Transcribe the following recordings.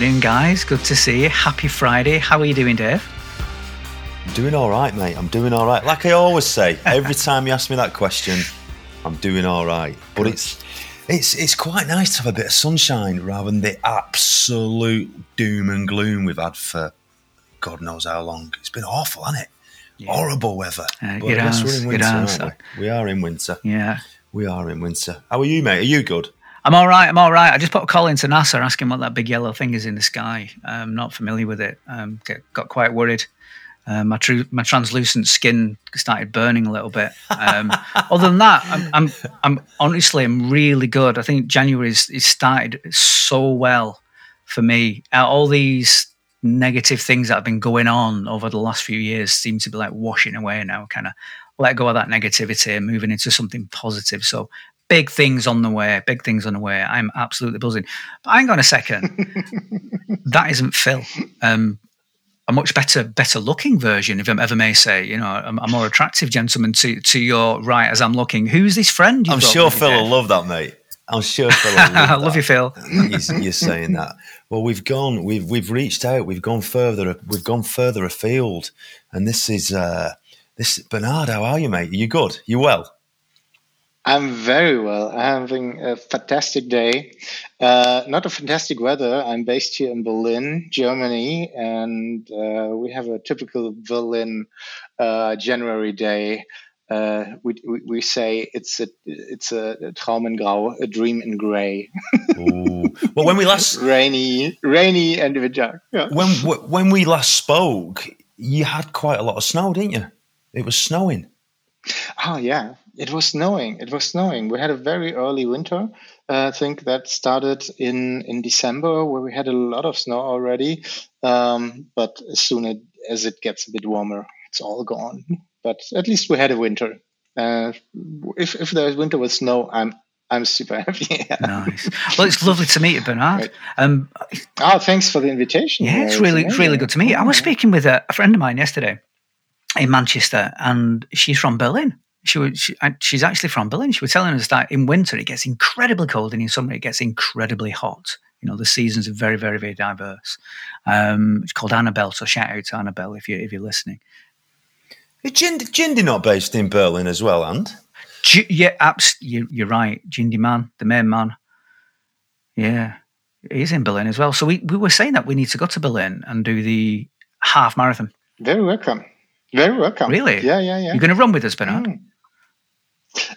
Good afternoon, guys. Good to see you. Happy Friday. How are you doing, Dave? I'm doing all right, mate. I'm doing all right. Like I always say, every time you ask me that question, I'm doing all right. But it's it's it's quite nice to have a bit of sunshine rather than the absolute doom and gloom we've had for God knows how long. It's been awful, hasn't it? Yeah. Horrible weather. Uh, but we're in winter, aren't we? we are in winter. Yeah. We are in winter. How are you, mate? Are you good? I'm all right. I'm all right. I just put a call into NASA asking what that big yellow thing is in the sky. I'm not familiar with it. Um, get, got quite worried. Uh, my true my translucent skin started burning a little bit. Um, other than that, I'm, I'm, I'm honestly I'm really good. I think January is, is started so well for me. Uh, all these negative things that have been going on over the last few years seem to be like washing away now. Kind of let go of that negativity and moving into something positive. So big things on the way, big things on the way. I'm absolutely buzzing. But hang on a second. that isn't Phil. Um, a much better, better looking version, if I ever may say, you know, a, a, more attractive gentleman to to your right as I'm looking. Who's this friend? I'm sure Phil will love that, mate. I'm sure Phil. Will love I love you, Phil. you're saying that. Well, we've gone. We've we've reached out. We've gone further. We've gone further afield, and this is uh, this Bernhard. How are you, mate? Are you good? You well? I'm very well. I'm having a fantastic day. Uh, not a fantastic weather. I'm based here in Berlin, Germany, and uh, we have a typical Berlin uh, January day. Uh, we, we, we say it's a it's a, a Traum in Grau, a dream in grey. well, when we last rainy, rainy and dark. Yeah. When when we last spoke, you had quite a lot of snow, didn't you? It was snowing. Oh yeah, it was snowing. It was snowing. We had a very early winter. Uh, I think that started in in December, where we had a lot of snow already. Um, but as soon as it gets a bit warmer, it's all gone. But at least we had a winter. Uh, if if there's winter with snow, I'm I'm super happy. nice. Well, it's lovely to meet you, Bernhard. Right. Um, oh, thanks for the invitation. Yeah, it's really, it's really good to meet you. I was speaking with a, a friend of mine yesterday in Manchester, and she's from Berlin. She was, she, she's actually from Berlin. She was telling us that in winter it gets incredibly cold, and in summer it gets incredibly hot. You know, the seasons are very, very, very diverse. Um, it's called Annabelle, so shout out to Annabelle if you if you're listening. Is Jindy, not based in Berlin as well, and? G- yeah, abs- you, you're right. Jindy man, the main man. Yeah, he's in Berlin as well. So we, we were saying that we need to go to Berlin and do the half marathon. Very welcome. Very welcome. Really? Yeah, yeah, yeah. You're going to run with us, Bernhard? Mm.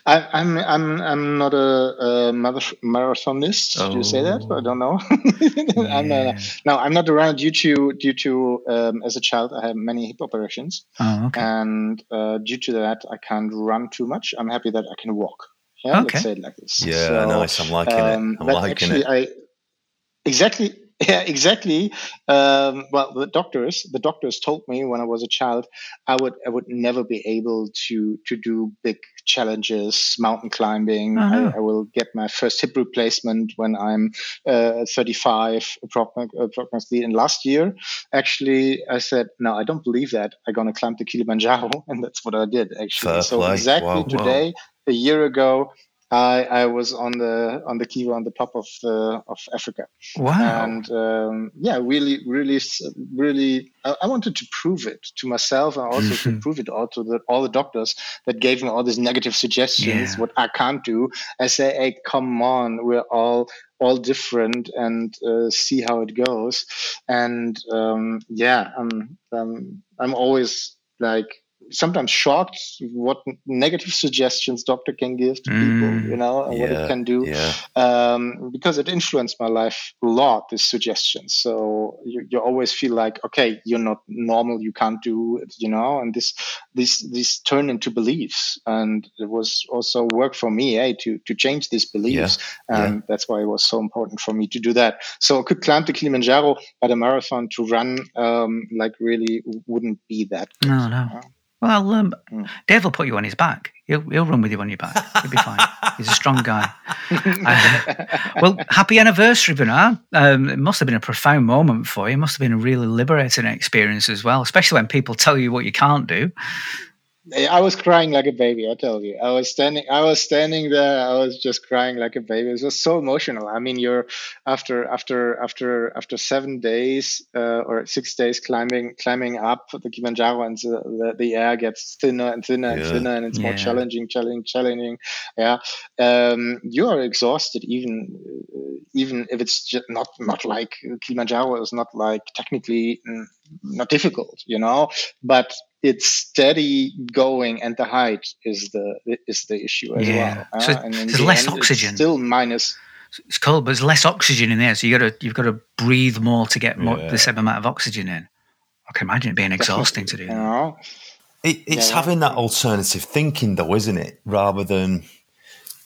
I, am I'm I'm not a, a marathonist. Oh. Do you say that? I don't know. yeah. I'm a, no, I'm not around due to due to um, as a child I had many hip operations, oh, okay. and uh, due to that I can't run too much. I'm happy that I can walk. Yeah, okay. let's say it like this. Yeah, so, nice. I'm liking um, it. I'm liking actually, it. I exactly yeah, exactly. Um, well, the doctors, the doctors told me when I was a child, I would, I would never be able to to do big challenges, mountain climbing. Uh-huh. I, I, will get my first hip replacement when I'm uh, 35, approximately. And last year, actually, I said, no, I don't believe that. I'm gonna climb the Kilimanjaro, and that's what I did actually. Fair so play. exactly wow, today, wow. a year ago, I, I was on the on the Kibo on the top of the of Africa. Wow! And um, yeah, really, really, really, I, I, wanted to prove it to myself and also to prove it all to the, all the doctors that gave me all these negative suggestions yeah. what I can't do. I say, hey, come on, we're all all different and uh, see how it goes. And um, yeah, I'm um, I'm always like sometimes shocked what negative suggestions doctor can give to mm, people you know and yeah, what it can do. yeah. um, because it influenced my life a lot these suggestions. So you, you always feel like okay you're not normal you can't do it you know and this this this turn into beliefs. And it was also work for me eh, to to change these beliefs. Yeah, and that's why it was so important for me to do that. So i could climb the kilimanjaro but a marathon to run um, like really wouldn't be that good. no no well, um, mm. Dave will put you on his back. He'll, he'll run with you on your back. He'll be fine. He's a strong guy. Uh, well, happy anniversary, Bernhard. Um, it must have been a profound moment for you. It must have been a really liberating experience as well, especially when people tell you what you can't do. I was crying like a baby. I tell you, I was standing. I was standing there. I was just crying like a baby. It was so emotional. I mean, you're after after after after seven days uh, or six days climbing climbing up the Kilimanjaro, and the, the, the air gets thinner and thinner yeah. and thinner, and it's yeah. more challenging, challenging, challenging. Yeah, um, you are exhausted even uh, even if it's just not not like Kilimanjaro is not like technically mm, not difficult, you know, but it's steady going and the height is the is the issue as yeah. well. So uh, and there's the less end, oxygen. still minus. It's cold, but there's less oxygen in there, so you got to you've got to breathe more to get more, yeah. the same amount of oxygen in. I can imagine it being exhausting to do. You know? it, it's yeah. having that alternative thinking, though, isn't it? Rather than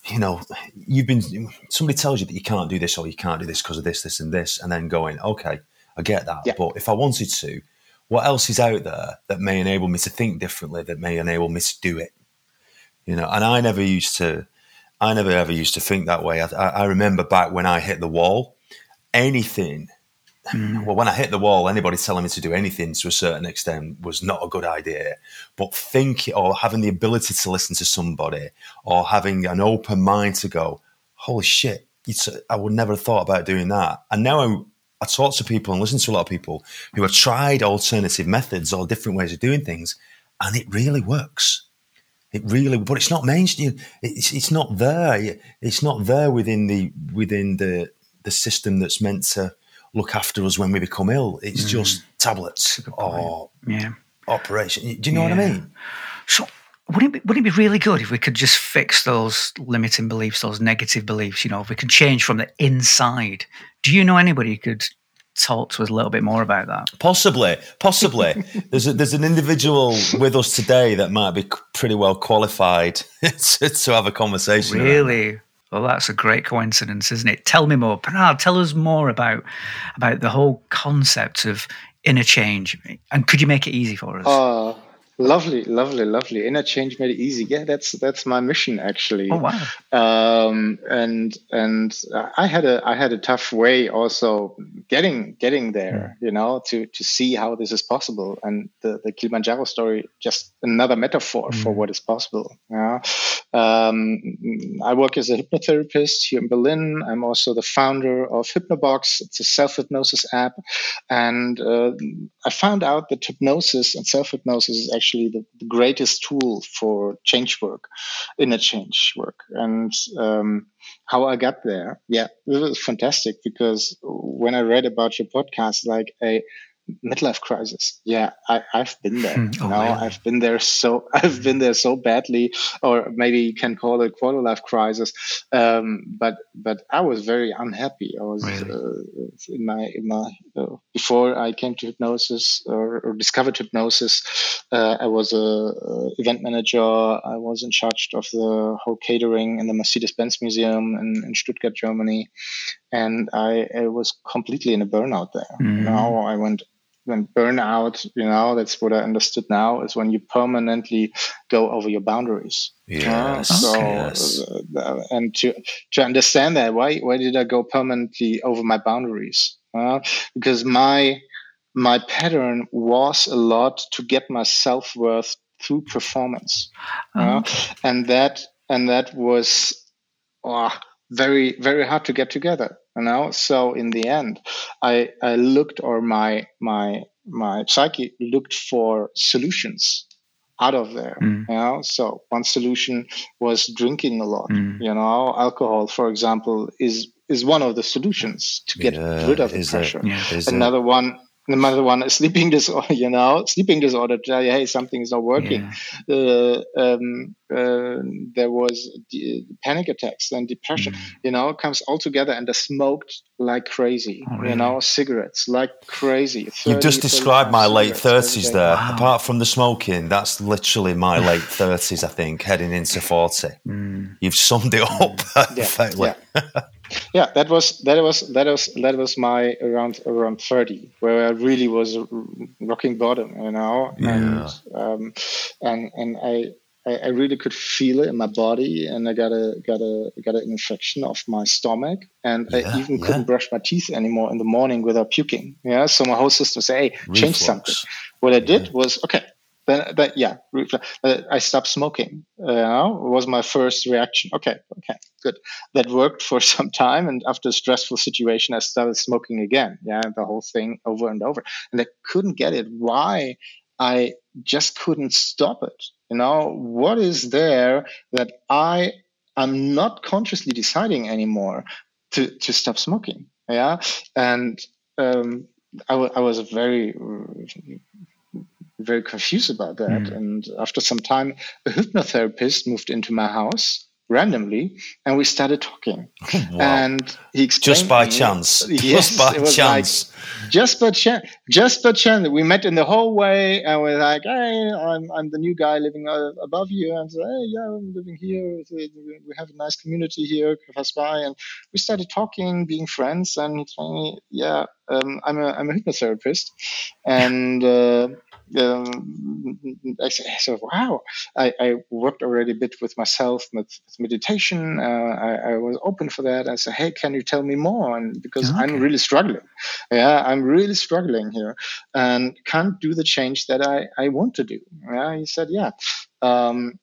you know, you've been somebody tells you that you can't do this or you can't do this because of this, this, and this, and then going, okay, I get that, yeah. but if I wanted to, what else is out there that may enable me to think differently, that may enable me to do it? You know, and I never used to, I never ever used to think that way. I, I remember back when I hit the wall, anything, mm. well, when I hit the wall, anybody telling me to do anything to a certain extent was not a good idea. But think or having the ability to listen to somebody or having an open mind to go, holy shit, I would never have thought about doing that. And now I'm, I talk to people and listen to a lot of people who have tried alternative methods or different ways of doing things, and it really works. It really, but it's not mainstream. It's it's not there. It's not there within the within the the system that's meant to look after us when we become ill. It's mm. just tablets or yeah. operation. Do you know yeah. what I mean? So wouldn't it, be, wouldn't it be really good if we could just fix those limiting beliefs, those negative beliefs? You know, if we could change from the inside. Do you know anybody who could talk to us a little bit more about that? Possibly, possibly. there's a, there's an individual with us today that might be pretty well qualified to, to have a conversation. Really? Well, that's a great coincidence, isn't it? Tell me more, Bernhard. Tell us more about about the whole concept of inner change, and could you make it easy for us? Uh, Lovely, lovely, lovely. Inner change made it easy. Yeah, that's that's my mission actually. Oh wow! Um, and and I had a I had a tough way also getting getting there. Yeah. You know, to to see how this is possible. And the the Kilimanjaro story just another metaphor mm. for what is possible. Yeah. Um, I work as a hypnotherapist here in Berlin. I'm also the founder of HypnoBox. It's a self hypnosis app, and uh, I found out that hypnosis and self hypnosis is actually actually the, the greatest tool for change work, inner change work. And um, how I got there, yeah, it was fantastic because when I read about your podcast, like a midlife crisis. Yeah, I, have been there. Hmm. oh, you know, really? I've been there so I've been there so badly, or maybe you can call it quarter life crisis. Um, but but I was very unhappy. I was really? uh, in my in my uh, before I came to hypnosis or, or discovered hypnosis. Uh, I was a, event manager. I was in charge of the whole catering in the Mercedes Benz Museum in, in Stuttgart, Germany, and I, I was completely in a burnout there. Mm. Now I went when burnout, you know, that's what I understood now is when you permanently go over your boundaries. Yes. Uh, so, okay, yes. Uh, and to to understand that, why why did I go permanently over my boundaries? Uh, because my my pattern was a lot to get my self worth through performance, uh, okay. and that and that was oh, very very hard to get together you know so in the end i i looked or my my my psyche looked for solutions out of there mm. you know so one solution was drinking a lot mm. you know alcohol for example is is one of the solutions to get yeah, rid of the pressure yeah. another one another one a sleeping disorder you know sleeping disorder tell you hey something is not working yeah. uh, um, uh, there was panic attacks and depression mm. you know comes all together and they smoked like crazy oh, really? you know cigarettes like crazy 30, you've just described my late 30s there wow. apart from the smoking that's literally my late 30s i think heading into 40 mm. you've summed it up perfectly yeah. yeah. yeah that was that was that was that was my around around 30 where i really was rocking bottom you know yeah. and um, and and i I, really could feel it in my body, and I got a got a got an infection of my stomach, and yeah, I even yeah. couldn't brush my teeth anymore in the morning without puking. Yeah, so my whole system said, "Hey, Reflux. change something." What I did was, okay, then that yeah, uh, I stopped smoking. Uh, was my first reaction. Okay, okay, good. That worked for some time, and after a stressful situation, I started smoking again. Yeah, the whole thing over and over, and I couldn't get it. Why? I just couldn't stop it. You know, what is there that I am not consciously deciding anymore to to stop smoking? Yeah, and um, I, w- I was very very confused about that. Mm. And after some time, a hypnotherapist moved into my house randomly and we started talking. Wow. and he explained just by me, chance. Yes, just by chance like, just by chance just by chance. We met in the hallway and we're like hey i'm, I'm the new guy living uh, above you. And so, hey yeah i'm living here we have a nice community here pass by. And we started talking being friends and he told me yeah um, i'm a i'm a hypnotherapist. And uh, um, I said, wow, I, I, worked already a bit with myself with, with meditation. Uh, I, I, was open for that. I said, hey, can you tell me more? And because okay. I'm really struggling. Yeah, I'm really struggling here and can't do the change that I, I want to do. Yeah, he said, yeah. Um,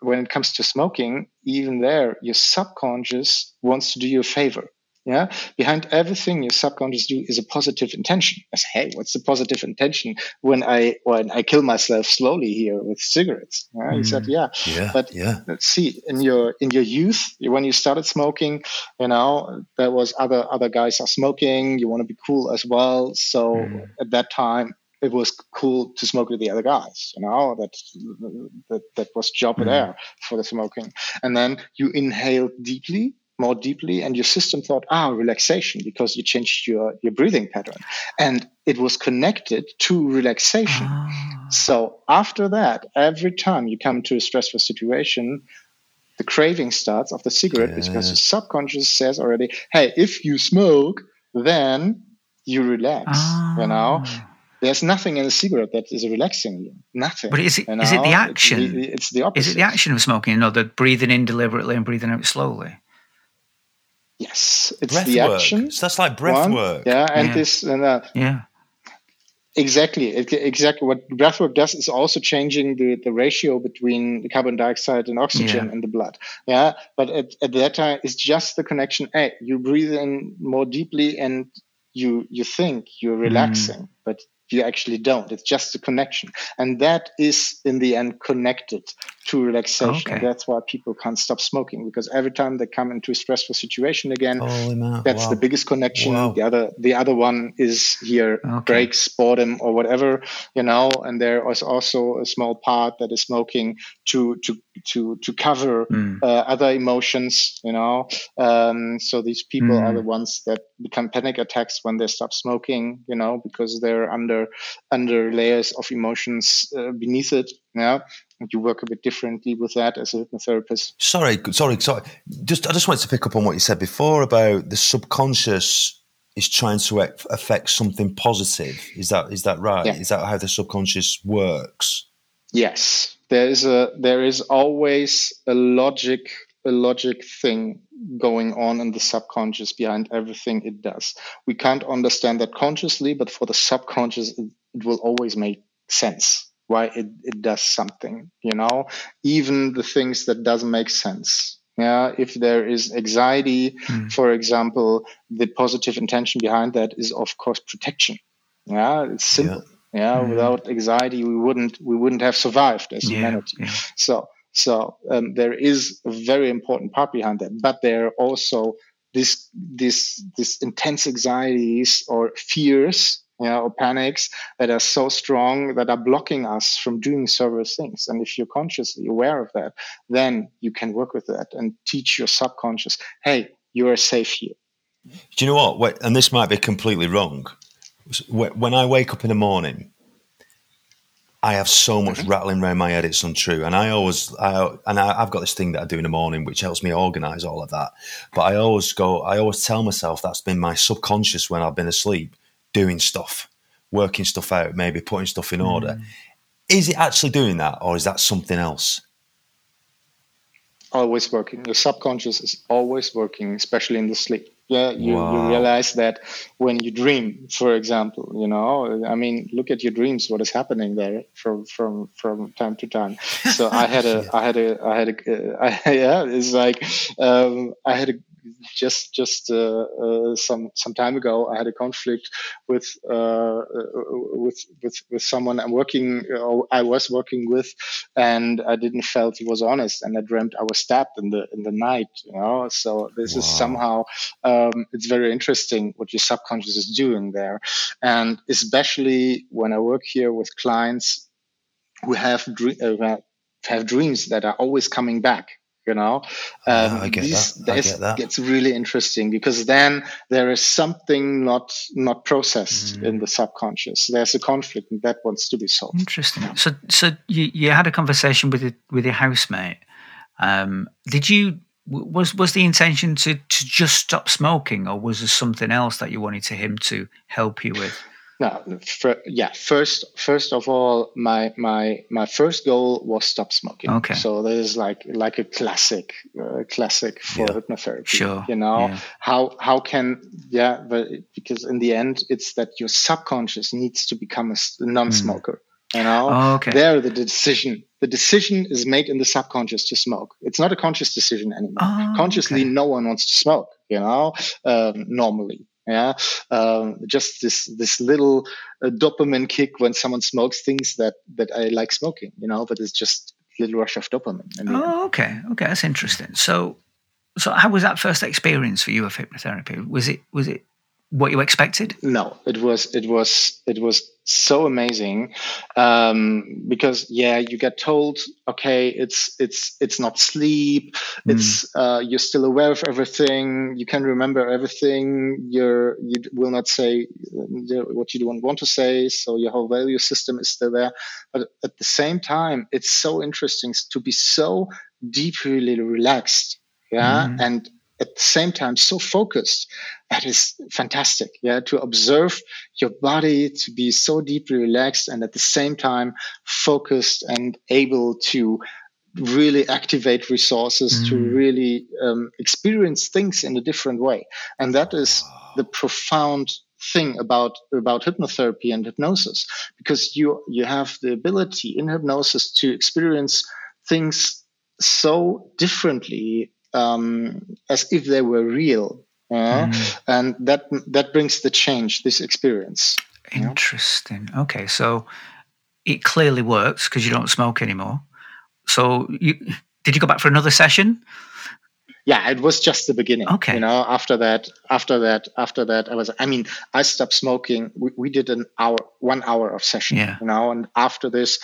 when it comes to smoking, even there, your subconscious wants to do you a favor. Yeah. Behind everything your subconscious do is a positive intention. I say, hey, what's the positive intention when I when I kill myself slowly here with cigarettes? Yeah? Mm. He said, yeah. Yeah. But yeah. let's see, in your in your youth, when you started smoking, you know, there was other other guys are smoking, you want to be cool as well. So mm. at that time it was cool to smoke with the other guys, you know, that that, that was job mm. there for the smoking. And then you inhale deeply more deeply and your system thought ah relaxation because you changed your your breathing pattern and it was connected to relaxation ah. so after that every time you come to a stressful situation the craving starts of the cigarette yeah. because your subconscious says already hey if you smoke then you relax ah. you know there's nothing in a cigarette that is relaxing you. Nothing. But is it, you know? is it the action? It's the, it's the, opposite. Is it the action of smoking? You know, the breathing in deliberately and breathing out slowly? Yes, it's breath the work. action. So that's like breath one. work. Yeah, and yeah. this and that. Uh, yeah. Exactly. It, exactly. What breathwork does is also changing the, the ratio between the carbon dioxide and oxygen yeah. in the blood. Yeah. But at, at that time, it's just the connection. Hey, you breathe in more deeply and you you think you're relaxing, mm. but you actually don't. It's just a connection. And that is in the end connected to relaxation. Okay. That's why people can't stop smoking because every time they come into a stressful situation again, that's wow. the biggest connection. Wow. The other the other one is here okay. breaks, boredom or whatever, you know, and there is also a small part that is smoking to to to to cover mm. uh, other emotions, you know. Um, so these people mm. are the ones that become panic attacks when they stop smoking, you know, because they're under under layers of emotions uh, beneath it. Yeah, you work a bit differently with that as a hypnotherapist. Sorry, sorry, sorry. Just I just wanted to pick up on what you said before about the subconscious is trying to affect something positive. Is that is that right? Yeah. Is that how the subconscious works? Yes, there is a there is always a logic a logic thing going on in the subconscious behind everything it does. We can't understand that consciously, but for the subconscious, it, it will always make sense why it, it does something, you know, even the things that doesn't make sense. Yeah, if there is anxiety, mm. for example, the positive intention behind that is of course protection. Yeah, it's simple. Yeah, yeah mm. without anxiety, we wouldn't we wouldn't have survived as yeah. humanity. Yeah. So so um, there is a very important part behind that, but there are also this this this intense anxieties or fears you know, or panics that are so strong that are blocking us from doing several things. And if you're consciously aware of that, then you can work with that and teach your subconscious, hey, you are safe here. Do you know what? And this might be completely wrong. When I wake up in the morning, I have so much mm-hmm. rattling around my head; it's untrue. And I always, I, and I, have got this thing that I do in the morning, which helps me organise all of that. But I always go, I always tell myself that's been my subconscious when I've been asleep doing stuff, working stuff out, maybe putting stuff in order. Mm. Is it actually doing that, or is that something else? Always working. The subconscious is always working, especially in the sleep. Yeah, you, wow. you realize that when you dream, for example, you know, I mean, look at your dreams. What is happening there from from from time to time? So I had a, I had a, I had a, uh, I, yeah, it's like um, I had a just just uh, uh, some some time ago, I had a conflict with uh, with with with someone I'm working, or I was working with, and I didn't felt he was honest, and I dreamt I was stabbed in the in the night. You know, so this wow. is somehow um, it's very interesting what your subconscious is doing there, and especially when I work here with clients who have uh, have dreams that are always coming back know um, yeah, I get that. I get that. gets really interesting because then there is something not not processed mm. in the subconscious there's a conflict and that wants to be solved interesting so so you, you had a conversation with it with your housemate um, did you was was the intention to to just stop smoking or was there something else that you wanted to him to help you with no, for, yeah. First, first of all, my my my first goal was stop smoking. Okay. So this is like like a classic, uh, classic for yeah. hypnotherapy. Sure. You know yeah. how how can yeah, but because in the end, it's that your subconscious needs to become a non-smoker. Mm. You know, oh, okay. there the decision the decision is made in the subconscious to smoke. It's not a conscious decision anymore. Oh, Consciously, okay. no one wants to smoke. You know, um, normally yeah. Um, just this this little uh, dopamine kick when someone smokes things that that i like smoking you know but it's just a little rush of dopamine I mean, oh okay. Okay. That's interesting. So so how was that first experience for you of hypnotherapy? Was it was it what you expected? No it was it was it was so amazing um, because yeah you get told okay it's it's it's not sleep mm. it's uh, you're still aware of everything you can remember everything you're you will not say uh, what you don't want to say so your whole value system is still there but at the same time it's so interesting to be so deeply relaxed yeah mm. and at the same time so focused that is fantastic yeah to observe your body to be so deeply relaxed and at the same time focused and able to really activate resources mm. to really um, experience things in a different way and that is the profound thing about about hypnotherapy and hypnosis because you you have the ability in hypnosis to experience things so differently um, as if they were real. Uh, mm. And that that brings the change, this experience. Interesting. Okay, so it clearly works because you don't smoke anymore. So you did you go back for another session? yeah it was just the beginning okay you know after that after that after that i was i mean i stopped smoking we, we did an hour one hour of session yeah. you know and after this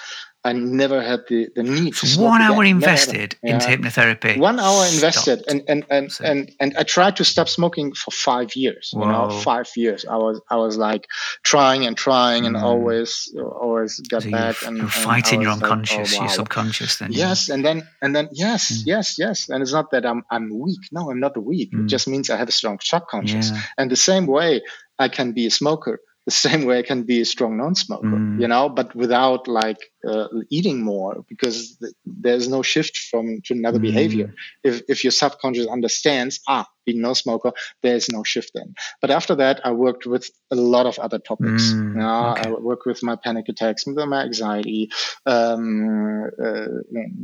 I never had the, the need to one hour again. invested yeah. into hypnotherapy. One hour invested, and and and, and and I tried to stop smoking for five years. Whoa. You know, five years. I was I was like trying and trying, and mm. always always got so back. You're, and you're fighting your unconscious, like, oh, wow. your subconscious. Then yes, and then and then yes, mm. yes, yes. And it's not that I'm I'm weak. No, I'm not weak. Mm. It just means I have a strong subconscious. Yeah. And the same way, I can be a smoker the same way I can be a strong non-smoker, mm. you know, but without like uh, eating more because th- there's no shift from to another mm. behavior. If if your subconscious understands, ah, being no smoker, there's no shift then. But after that, I worked with a lot of other topics. Mm. Okay. I worked with my panic attacks, with my anxiety, um, uh,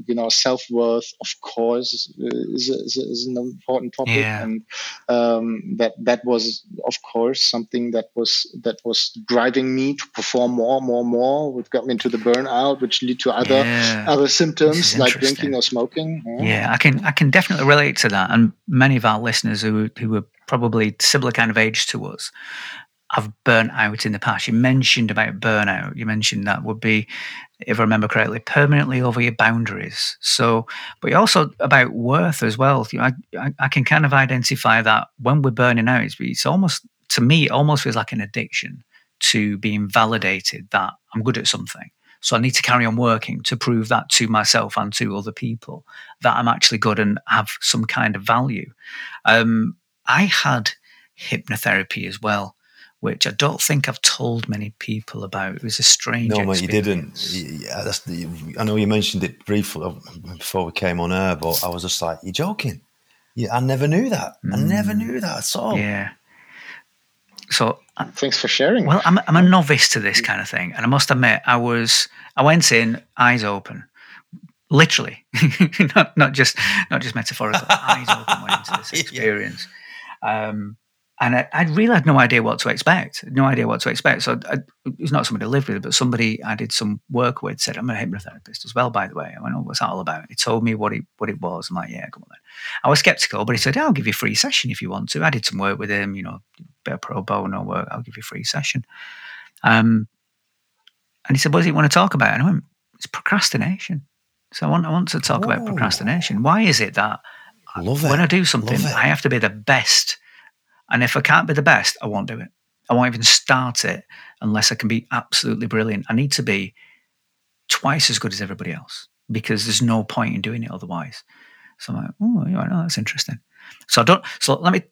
you know, self worth, of course, is, is, is, an important topic, yeah. and um, that that was, of course, something that was that was driving me to perform more, more, more, which got me into the burnout, which lead to other yeah. other symptoms like drinking or smoking. Yeah. yeah, I can I can definitely relate to that, and many of our listeners who who were probably similar kind of age to us have burnt out in the past. You mentioned about burnout. You mentioned that would be, if I remember correctly, permanently over your boundaries. So, but also about worth as well. You know, I, I, I can kind of identify that when we're burning out, it's, it's almost to me, it almost feels like an addiction to being validated that I'm good at something. So I need to carry on working to prove that to myself and to other people that I'm actually good and have some kind of value. Um, I had hypnotherapy as well, which I don't think I've told many people about. It was a strange. No, mate, you didn't. Yeah, that's the, I know you mentioned it briefly before we came on air, but I was just like, "You're joking." Yeah, I never knew that. I never knew that at all. Yeah. So thanks for sharing. Well, I'm I'm a novice to this kind of thing, and I must admit, I was I went in eyes open, literally, not not just not just metaphorical, eyes open went into this experience. Um, and I, I really had no idea what to expect. No idea what to expect. So I, it was not somebody I lived with, but somebody I did some work with said, "I'm a hypnotherapist as well." By the way, I went, "Oh, what's that all about?" He told me what it what it was. I'm like, "Yeah, come on." Then. I was skeptical, but he said, "I'll give you a free session if you want to." I did some work with him, you know, bit of pro bono work. I'll give you a free session. Um, and he said, "What does he want to talk about?" And I went, "It's procrastination." So I want I want to talk Whoa. about procrastination. Why is it that Love when I do something, I have to be the best and if I can't be the best, I won't do it. I won't even start it unless I can be absolutely brilliant. I need to be twice as good as everybody else because there's no point in doing it otherwise. So I'm like, oh, yeah, no, that's interesting. So I don't. So let me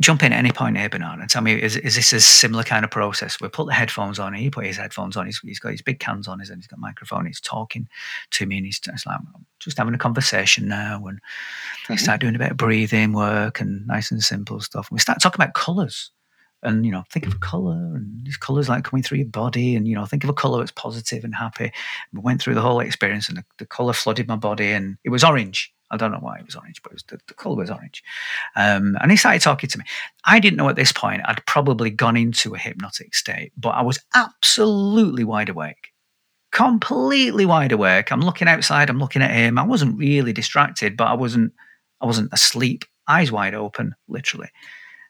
jump in at any point here, Bernhard, and tell me is, is this a similar kind of process? We put the headphones on, and he put his headphones on. He's, he's got his big cans on, his, and he's got a microphone. He's talking to me, and he's just like just having a conversation now. And mm-hmm. start doing a bit of breathing work and nice and simple stuff. And we start talking about colours. And you know, think of a color, and these colors like coming through your body, and you know, think of a color that's positive and happy. And we went through the whole experience, and the, the color flooded my body, and it was orange I don't know why it was orange, but was, the, the colour was orange. Um, and he started talking to me. I didn't know at this point I'd probably gone into a hypnotic state, but I was absolutely wide awake, completely wide awake. I'm looking outside. I'm looking at him. I wasn't really distracted, but I wasn't. I wasn't asleep. Eyes wide open, literally.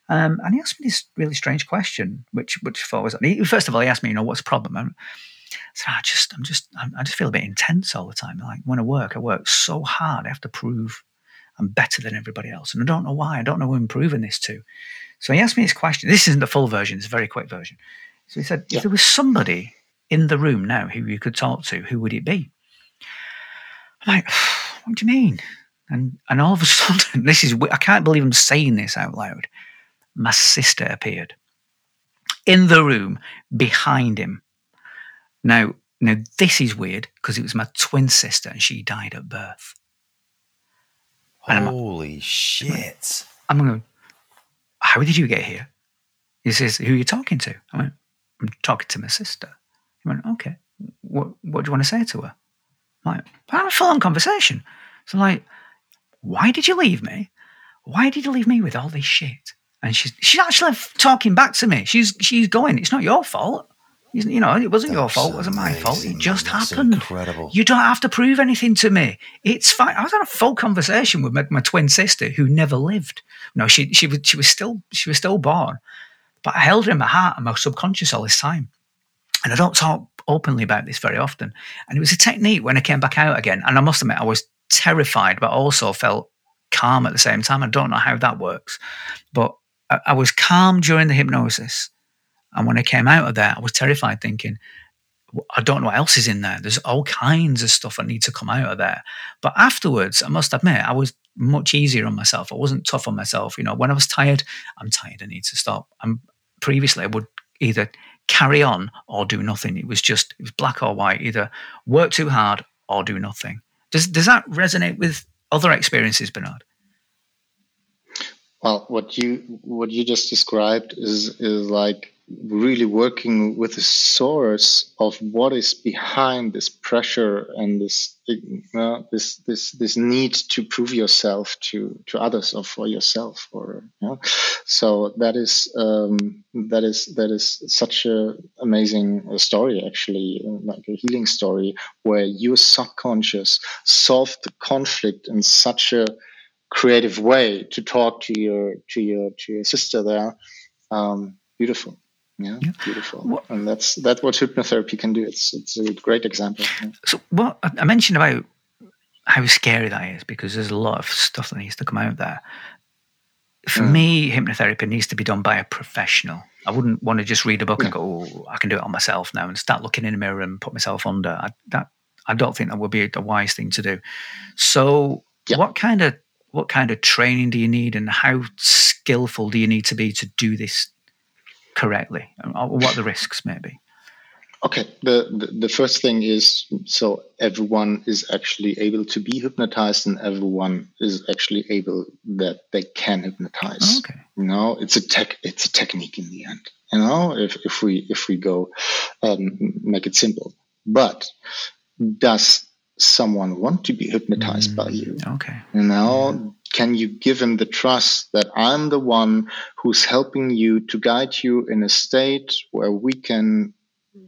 Um, and he asked me this really strange question, which which thought was. First of all, he asked me, you know, what's the problem? So I just, I'm just, I just feel a bit intense all the time. Like when I work, I work so hard. I have to prove I'm better than everybody else, and I don't know why. I don't know who I'm proving this to. So he asked me this question. This isn't the full version; it's a very quick version. So he said, yeah. "If there was somebody in the room now who you could talk to, who would it be?" I'm like, "What do you mean?" And and all of a sudden, this is I can't believe I'm saying this out loud. My sister appeared in the room behind him now, now this is weird because it was my twin sister and she died at birth. Holy I'm, shit! I'm going. How did you get here? He says, "Who are you talking to?" I went, "I'm talking to my sister." He went, "Okay. What What do you want to say to her?" I'm like, "I'm a full-on conversation." So I'm like, "Why did you leave me? Why did you leave me with all this shit?" And she's she's actually talking back to me. She's she's going. It's not your fault. You know, it wasn't That's your fault. It wasn't my fault. It just That's happened. Incredible. You don't have to prove anything to me. It's fine. I was on a full conversation with my, my, twin sister who never lived. No, she she was she was still she was still born, but I held her in my heart and my subconscious all this time. And I don't talk openly about this very often. And it was a technique when I came back out again. And I must admit, I was terrified, but also felt calm at the same time. I don't know how that works, but I, I was calm during the hypnosis and when I came out of there, I was terrified, thinking, I don't know what else is in there. There's all kinds of stuff that need to come out of there. But afterwards, I must admit, I was much easier on myself. I wasn't tough on myself. You know, when I was tired, I'm tired. I need to stop. And previously, I would either carry on or do nothing. It was just it was black or white. Either work too hard or do nothing. Does does that resonate with other experiences, Bernhard? Well, what you what you just described is is like really working with the source of what is behind this pressure and this uh, this this this need to prove yourself to to others or for yourself or so that is um, that is that is such a amazing story actually like a healing story where your subconscious solved the conflict in such a creative way to talk to your to your to your sister there. Um, beautiful yeah, yeah. beautiful. What, and that's that's what hypnotherapy can do. It's it's a great example. Yeah. So, what I mentioned about how scary that is because there's a lot of stuff that needs to come out there. For mm. me, hypnotherapy needs to be done by a professional. I wouldn't want to just read a book yeah. and go, oh, I can do it on myself now and start looking in the mirror and put myself under. I, that I don't think that would be a wise thing to do. So, what kind of what kind of training do you need, and how skillful do you need to be to do this correctly, um, uh, what the risks may be? Okay, the, the, the first thing is so everyone is actually able to be hypnotized, and everyone is actually able that they can hypnotize. Okay. You know, it's a tech, it's a technique in the end. You know, if if we if we go um, make it simple, but does someone want to be hypnotized by you? Mm, okay. You know, can you give him the trust that I'm the one who's helping you to guide you in a state where we can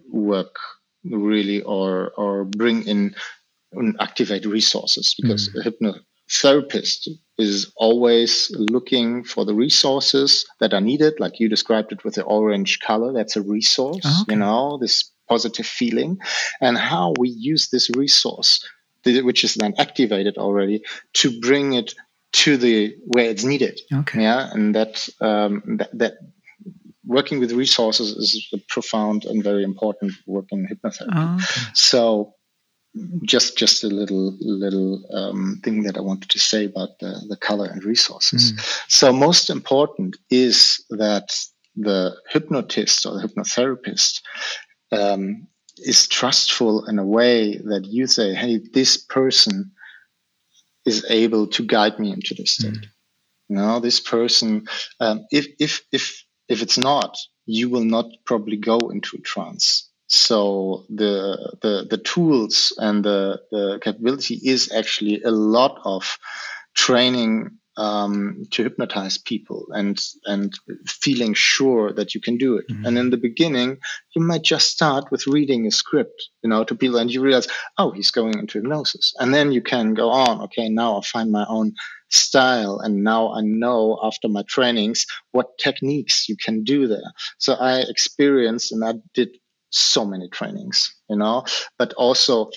work really or or bring in and activate resources? Because mm. a hypnotherapist is always looking for the resources that are needed. Like you described it with the orange color that's a resource Oh, okay. you know this positive feeling. And how we use this resource which is then activated already to bring it to the where it's needed. Okay. yeah? And that um, that, that working with resources is a profound and very important work in hypnotherapy. Oh, okay. so just just a little little um, thing that i wanted to say about the, the color and resources. So most important is that the hypnotist or the hypnotherapist um, is trustful in a way that you say hey this person is able to guide me into this state. No this person um, if if if if it's not you will not probably go into a trance. So the the the tools and the, the capability is actually a lot of training um, to hypnotize people and and feeling sure that you can do it. And in the beginning, you might just start with reading a script, you know, to people, and you realize, oh, he's going into hypnosis, and then you can go on. Okay, now I find my own style, and now I know after my trainings what techniques you can do there. So I experienced, and I did so many trainings, you know, but also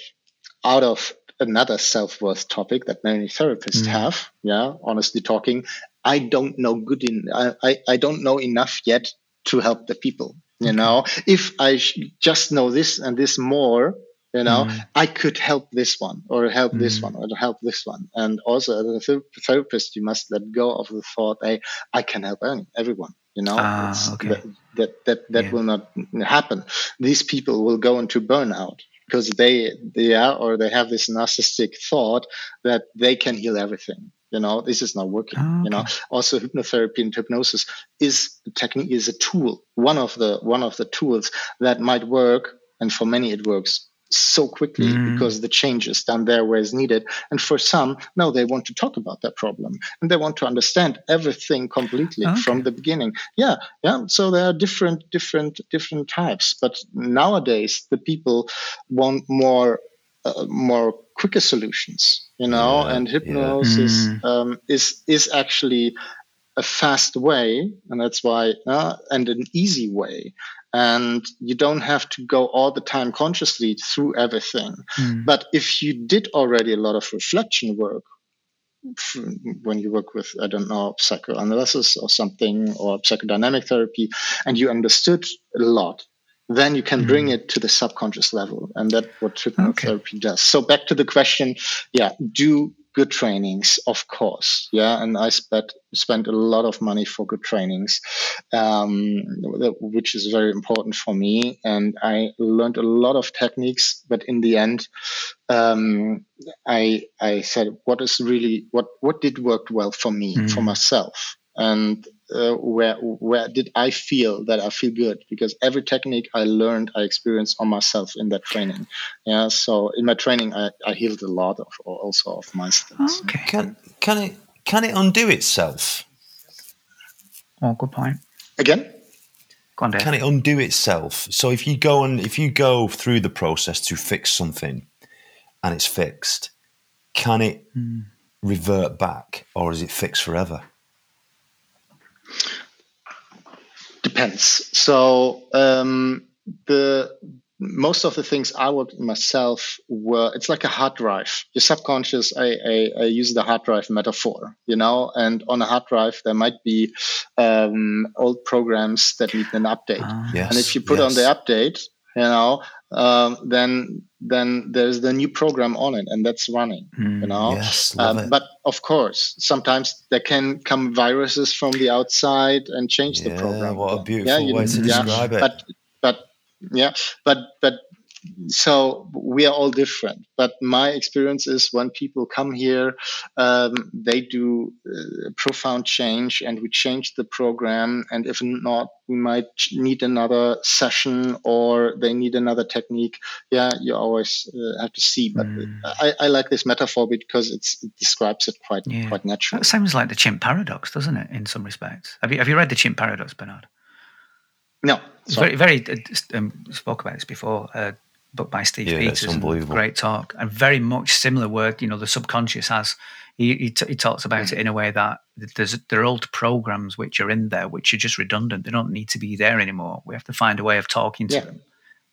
out of another self-worth topic that many therapists mm. have yeah honestly talking i don't know good in i i, I don't know enough yet to help the people you know? If i sh- just know this and this more you know mm. i could help this one or help this mm. one or help this one. And also as a ther- therapist you must let go of the thought hey i can help any, everyone you know? Ah, It's- okay. that that that, that Yeah. will not happen. These people will go into burnout because they they are or they have this narcissistic thought that they can heal everything you know? This is not working Oh, you know? also hypnotherapy and hypnosis is a technique is a tool one of the one of the tools that might work and for many it works so quickly Mm. because the change is done there where it's needed and for some no they want to talk about that problem and they want to understand everything completely Okay. from the beginning yeah yeah so there are different different different types but nowadays the people want more uh, more quicker solutions you know Yeah, and yeah. hypnosis Mm. um, is is actually a fast way and that's why uh, and an easy way and you don't have to go all the time consciously through everything. Mm. but if you did already a lot of reflection work when you work with i don't know psychoanalysis or something or psychodynamic therapy and you understood a lot then you can bring it to the subconscious level and that's what hypnotherapy does. So back to the question yeah do good trainings of course. Yeah and i spent spent a lot of money for good trainings um, which is very important for me. And i learned a lot of techniques but in the end um, I I said what is really what what did work well for me for Mm. myself? And uh, where where did I feel that I feel good because every technique I learned I experienced on myself in that training yeah so in my training I, I healed a lot of also of my things Okay. Can can it can it undo itself? Oh, good point. again Go on, Dave. Can it undo itself? So if you go and if you go through the process to fix something and it's fixed, can it revert back or is it fixed forever? Depends so um, the most of the things i worked myself were it's like a hard drive your subconscious I, I, I use the hard drive metaphor you know and on a hard drive there might be um, old programs that need an update Ah. Yes. and if you put on the update you know um, then then there's the new program on it and that's running you know Yes, love um, it. but of course sometimes there can come viruses from the outside and change the program what a beautiful you- way to describe it. but but yeah but but so we are all different. But my experience is when people come here, um, they do uh, profound change, and we change the program. And if not, we might need another session or they need another technique. Yeah, you always uh, have to see. But mm. I, I, like this metaphor because it describes it quite yeah. quite naturally. It sounds like the chimp paradox, doesn't it? In some respects, have you have you read the chimp paradox, Bernhard? No, sorry. very, very. Uh, um, spoke about this before. Uh, book by Steve yeah, Peters. Unbelievable. Great talk. And very much similar word, you know, the subconscious has. He, he, t- he talks about it in a way that there's there are old programs which are in there which are just redundant. They don't need to be there anymore. We have to find a way of talking to yeah. them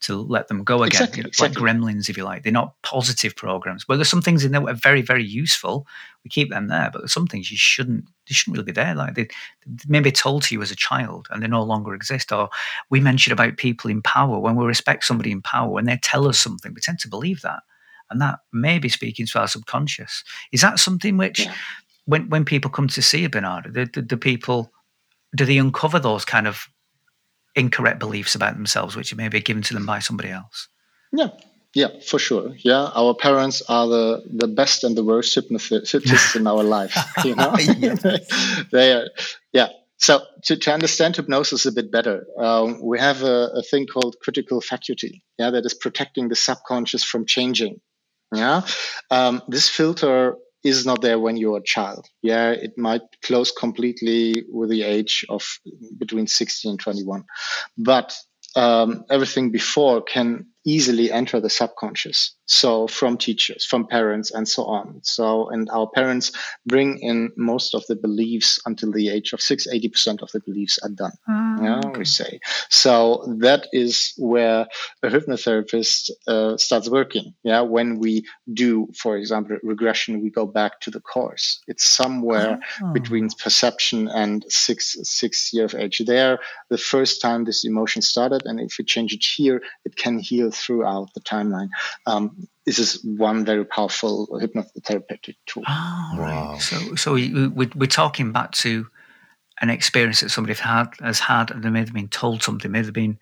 to let them go again. Exactly, exactly. Like gremlins, if you like. They're not positive programs. But there's some things in there that are very, very useful. We keep them there, but there's some things you shouldn't they shouldn't really be there. Like they, they maybe told to you as a child and they no longer exist. Or we mentioned about people in power. When we respect somebody in power, when they tell us something, we tend to believe that. And that may be speaking to our subconscious. Is that something which yeah. when when people come to see a Bernhard, the, the, the people do they uncover those kind of incorrect beliefs about themselves, which may be given to them by somebody else. Yeah, yeah, for sure. Yeah, our parents are the, the best and the worst hypnotists in our life. You know, they are. Yeah. So to, to understand hypnosis a bit better, um, we have a, a thing called critical faculty. Yeah, that is protecting the subconscious from changing. Yeah, um, this filter is not there when you're a child. Yeah, it might close completely with the age of between 16 and 21. But um, everything before can easily enter the subconscious. So from teachers, from parents, and so on. So, and our parents bring in most of the beliefs until the age of six, 80% of the beliefs are done. Oh, yeah, we say. So that is where a hypnotherapist uh, starts working. Yeah, when we do, for example, regression, we go back to the course. It's somewhere oh. between perception and six, six year of age. There, the first time this emotion started, and if we change it here, it can heal throughout the timeline. Um, this is one very powerful hypnotherapeutic tool. Oh, wow. Right. So, so we, we're talking back to an experience that somebody had has had, and they may have been told something, may have been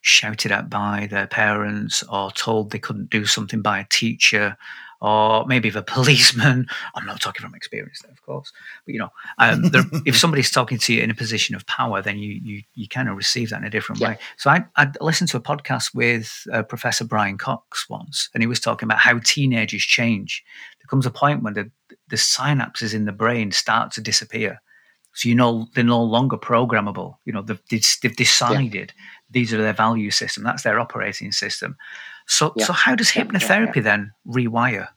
shouted at by their parents, or told they couldn't do something by a teacher, or maybe if a policeman. I'm not talking from experience, there, of course, but you know, um, there, if somebody's talking to you in a position of power, then you you you kind of receive that in a different yeah. way. So I I listened to a podcast with uh, Professor Brian Cox once, and he was talking about how teenagers change. There comes a point when the the synapses in the brain start to disappear. So you know they're no longer programmable. You know they've, they've decided yeah. these are their value system. That's their operating system. So, yeah. so how does hypnotherapy yeah, then rewire?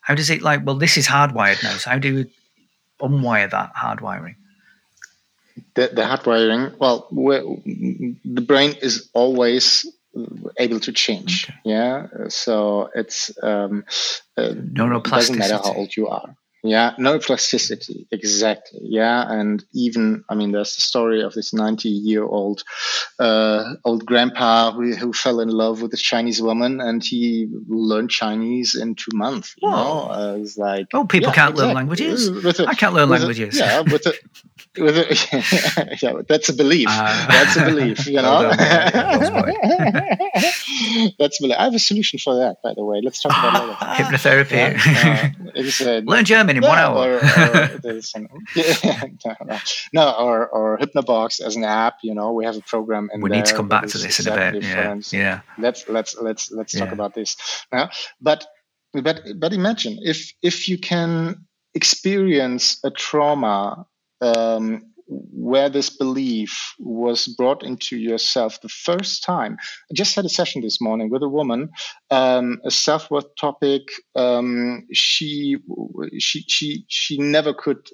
How does it like? Well, this is hardwired now. So how do you unwire that hardwiring? The, the hardwiring. Well, the brain is always able to change. Okay. Yeah. So it's um, uh, neuroplasticity. Doesn't matter how old you are. Yeah, neuroplasticity, exactly. Yeah, and even I mean, there's the story of this 90 year old uh, old grandpa who, who fell in love with a Chinese woman, and he learned Chinese in two months. You know, uh, it's like oh, people yeah, can't exactly. learn languages. A, I can't learn languages. A, yeah, with a, with a, yeah, that's a belief. Uh, that's a belief. You know, that's a belief. I have a solution for that, by the way. Let's talk about that. Hypnotherapy. Yeah, uh, Learn German in yeah, one hour. Or, or yeah, no, or, or HypnoBox as an app. You know, we have a program. we need to come back to this exactly in a bit. Yeah, yeah. Let's let's let's let's yeah. talk about this now. But but but imagine if if you can experience a trauma um, where this belief was brought into yourself the first time. I just had a session this morning with a woman, um, a self-worth topic. Um, she she she she never could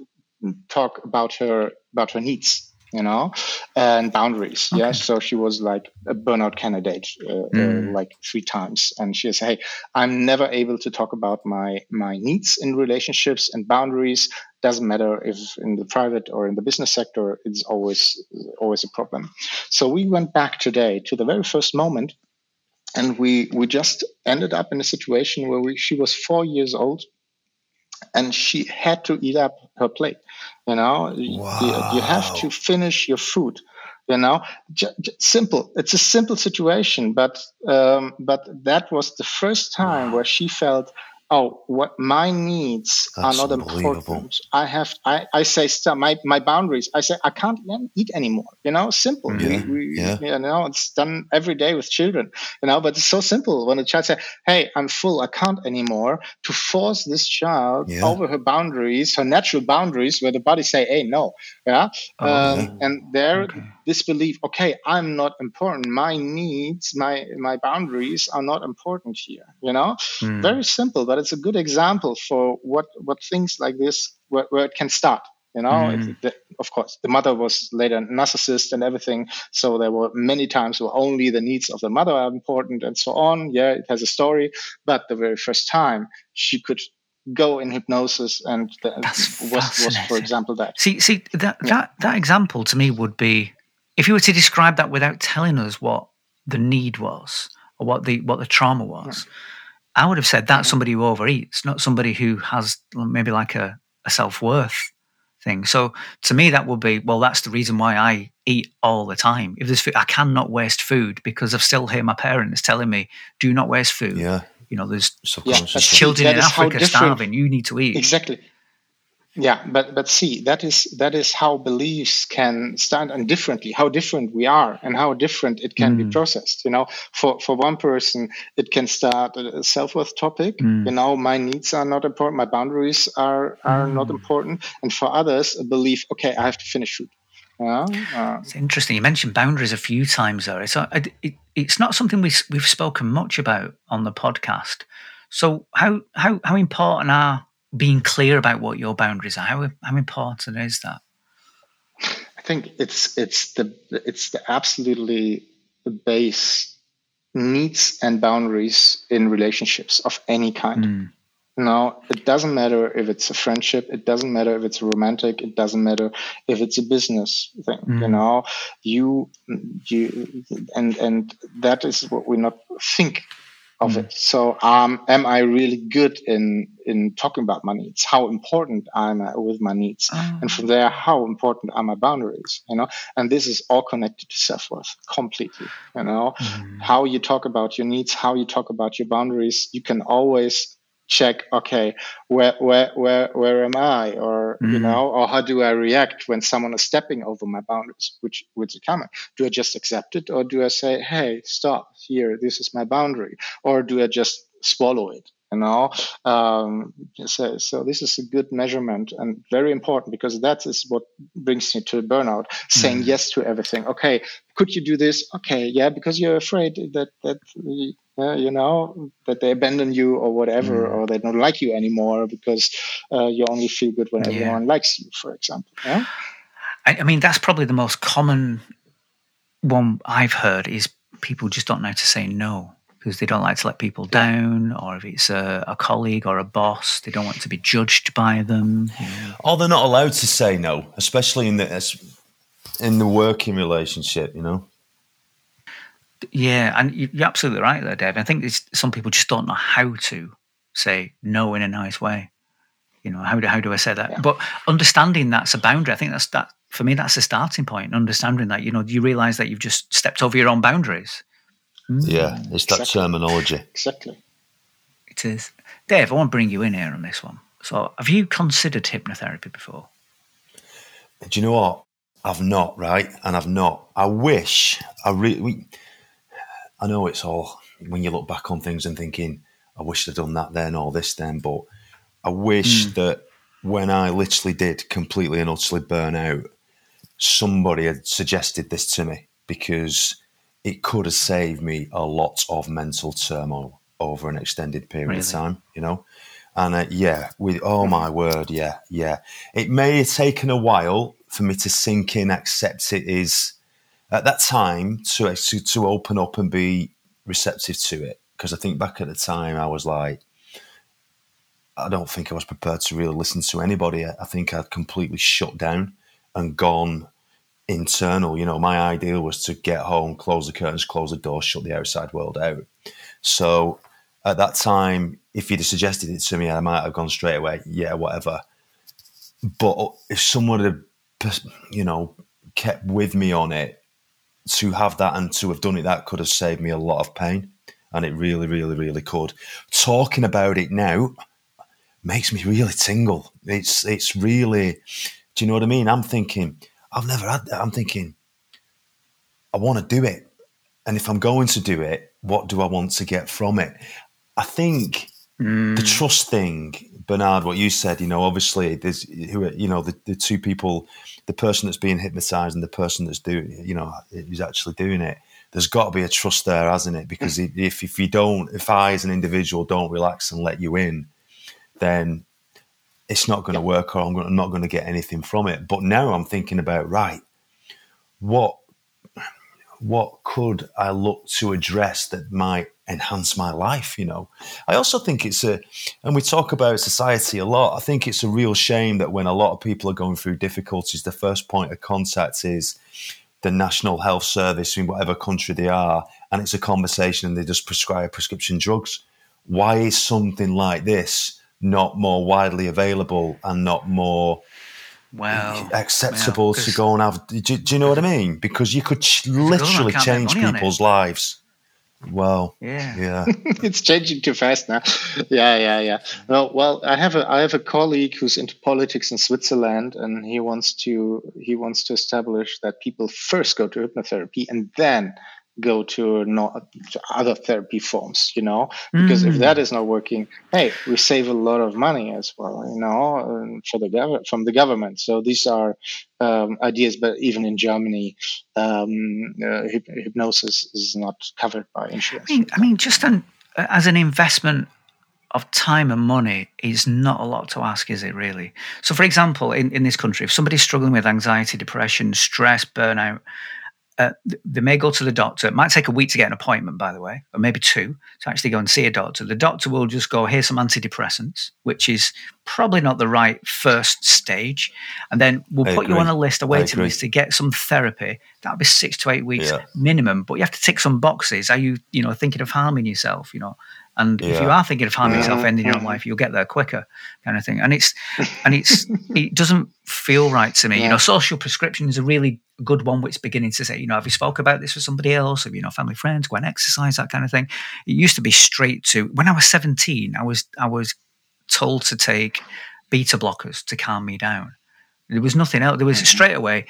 talk about her about her needs you know, and boundaries. Okay. Yeah. So she was like a burnout candidate, uh, mm. uh, like three times. And she said, Hey, I'm never able to talk about my, my needs in relationships and boundaries. Doesn't matter if in the private or in the business sector, it's always, always a problem. So we went back today to the very first moment and we, we just ended up in a situation where we, she was four years old and she had to eat up her plate. You know, wow. you, you, have to finish your food. you know j- j- simple it's a simple situation but um, but that was the first time where she felt oh what my needs That's are not important i have i, I say stuff my, my boundaries i say i can't eat anymore you know simple Yeah, we, we, yeah. you know it's done every day with children you know but it's so simple when a child say hey i'm full i can't anymore to force this child Yeah. over her boundaries her natural boundaries where the body say hey no yeah Oh, um, yeah. and there Okay. This belief okay i'm not important. My needs my my boundaries are not important here you know? Mm. very simple but it's a good example for what what things like this where, where it can start you know? Mm. It- the- of course the mother was later a narcissist and everything so there were many times where only the needs of the mother are important and so on. Yeah it has a story but the very first time she could go in hypnosis and the, was was for example that. See, see that that that example to me would be if you were to describe that without telling us what the need was or what the what the trauma was. I would have said that's somebody who overeats, not somebody who has maybe like a, a self worth thing. So to me, that would be well. That's the reason why I eat all the time. If there's food, I cannot waste food because I've still hear my parents telling me, "Do not waste food." Yeah, You know, there's subconsciously. Children in Africa starving. You need to eat. exactly yeah but but see that is that is how beliefs can stand and differently how different we are and how different it can be Mm. processed you know for for one person it can start a self-worth topic Mm. you know my needs are not important my boundaries are are not Mm. important and for others a belief okay i have to finish food yeah uh, It's interesting. You mentioned boundaries a few times there. It's, uh, it, it's not something we, we've spoken much about on the podcast. So, how, how, how important are being clear about what your boundaries are? How, how important is that? I think it's it's the it's the absolutely the base needs and boundaries in relationships of any kind. Mm. No, it doesn't matter if it's a friendship. It doesn't matter if it's romantic. It doesn't matter if it's a business thing. You Mm. know, you you and and that is what we not think of Mm. it. So, um, am I really good in in talking about my needs? How important am I with my needs? Oh. And from there, how important are my boundaries? You know, and this is all connected to self worth completely. You know, Mm. how you talk about your needs, how you talk about your boundaries. You can always check, okay, where where where where am I, or you Mm. know, or how do I react when someone is stepping over my boundaries? Which which is coming? Do I just accept it, or do I say, hey, stop here, this is my boundary, or do I just swallow it? You know, um, so, so this is a good measurement and very important because that is what brings you to burnout. Saying Mm. yes to everything. Okay, could you do this? Okay, yeah, because you're afraid that that uh, you know that they abandon you or whatever, Mm. or they don't like you anymore because uh, you only feel good when Yeah. everyone likes you, for example. Yeah. I, I mean, that's probably the most common one I've heard is people just don't know how to say no because they don't like to let people down, or if it's a, a colleague or a boss, they don't want to be judged by them. you. Or they're not allowed to say no, especially in the in the working relationship. You know. Yeah, and you- you're absolutely right there, Dave. I think it's, some people just don't know how to say no in a nice way. You know, how do how do I say that? Yeah. But understanding that's a boundary, I think that's that for me. That's the starting point. Understanding that, you know, you realize that you've just stepped over your own boundaries. Mm, Yeah, it's that Exactly. terminology. Exactly. it is. Dave, I want to bring you in here on this one. So, have you considered hypnotherapy before? Do you know what? I've not, right? And I've not. I wish I really. I know it's all when you look back on things and thinking, I wish I'd done that then or this then, but I wish that when I literally did completely and utterly burn out, somebody had suggested this to me because it could have saved me a lot of mental turmoil over an extended period Really? of time, you know? And uh, yeah, with oh my word, yeah, yeah. It may have taken a while for me to sink in, accept it is at that time to to, to open up and be receptive to it. Because I think back at the time, I was like, I don't think I was prepared to really listen to anybody. I think I'd completely shut down and gone internal. You know, my ideal was to get home, close the curtains, close the door, shut the outside world out. So at that time, if you'd have suggested it to me, I might have gone straight away, yeah, whatever. But if someone had, you know, kept with me on it, to have that and to have done it, that could have saved me a lot of pain. And it really, really, really could. Talking about it now makes me really tingle. It's it's really do you know what I mean? I'm thinking, I've never had that. I'm thinking, I want to do it. And if I'm going to do it, what do I want to get from it? I think mm. the trust thing, Bernhard, what you said, you know, obviously there's who you know, the, the two people, the person that's being hypnotized and the person that's doing, you know, who's actually doing it. There's got to be a trust there, hasn't it? Because mm. if if you don't, if I as an individual don't relax and let you in, then it's not going to work or I'm not going to get anything from it. But now I'm thinking about right, what what could I look to address that might enhance my life? You know, I also think it's a, and we talk about society a lot. I think it's a real shame that when a lot of people are going through difficulties, the first point of contact is the National Health Service in whatever country they are, and it's a conversation and they just prescribe prescription drugs. Why is something like this? not more widely available and not more well acceptable to go and have. Do, do, you know what I mean? Because you could ch- literally change people's lives. Well, yeah, yeah, it's changing too fast now. Yeah, yeah, yeah. Well, well, I have a I have a colleague who's into politics in Switzerland, and he wants to he wants to establish that people first go to hypnotherapy and then go to, not, to other therapy forms, you know, because mm. if that is not working, hey, we save a lot of money as well, you know, for the government from the government. So these are um, ideas, but even in Germany, um, uh, hypnosis is not covered by insurance. I mean, I mean just an, as an investment of time and money is not a lot to ask, is it really? So, for example, in, in this country, if somebody's struggling with anxiety, depression, stress, burnout, uh, they may go to the doctor. It might take a week to get an appointment, by the way, or maybe two to actually go and see a doctor. The doctor will just go, here's some antidepressants, which is probably not the right first stage. And then we'll I put agree. you on a list, a waiting list to get some therapy. That'll be six to eight weeks yeah. minimum. But you have to tick some boxes. Are you, you know, thinking of harming yourself? You know, and yeah. if you are thinking of harming yeah. yourself, ending your own life, you'll get there quicker, kind of thing. And it's and it's it doesn't feel right to me. Yeah. You know, social prescription is a really good one which is beginning to say, you know, have you spoke about this with somebody else? Have you know family friends, go and exercise, that kind of thing. It used to be straight to when I was 17, I was I was told to take beta blockers to calm me down. There was nothing else. There was mm-hmm. straight away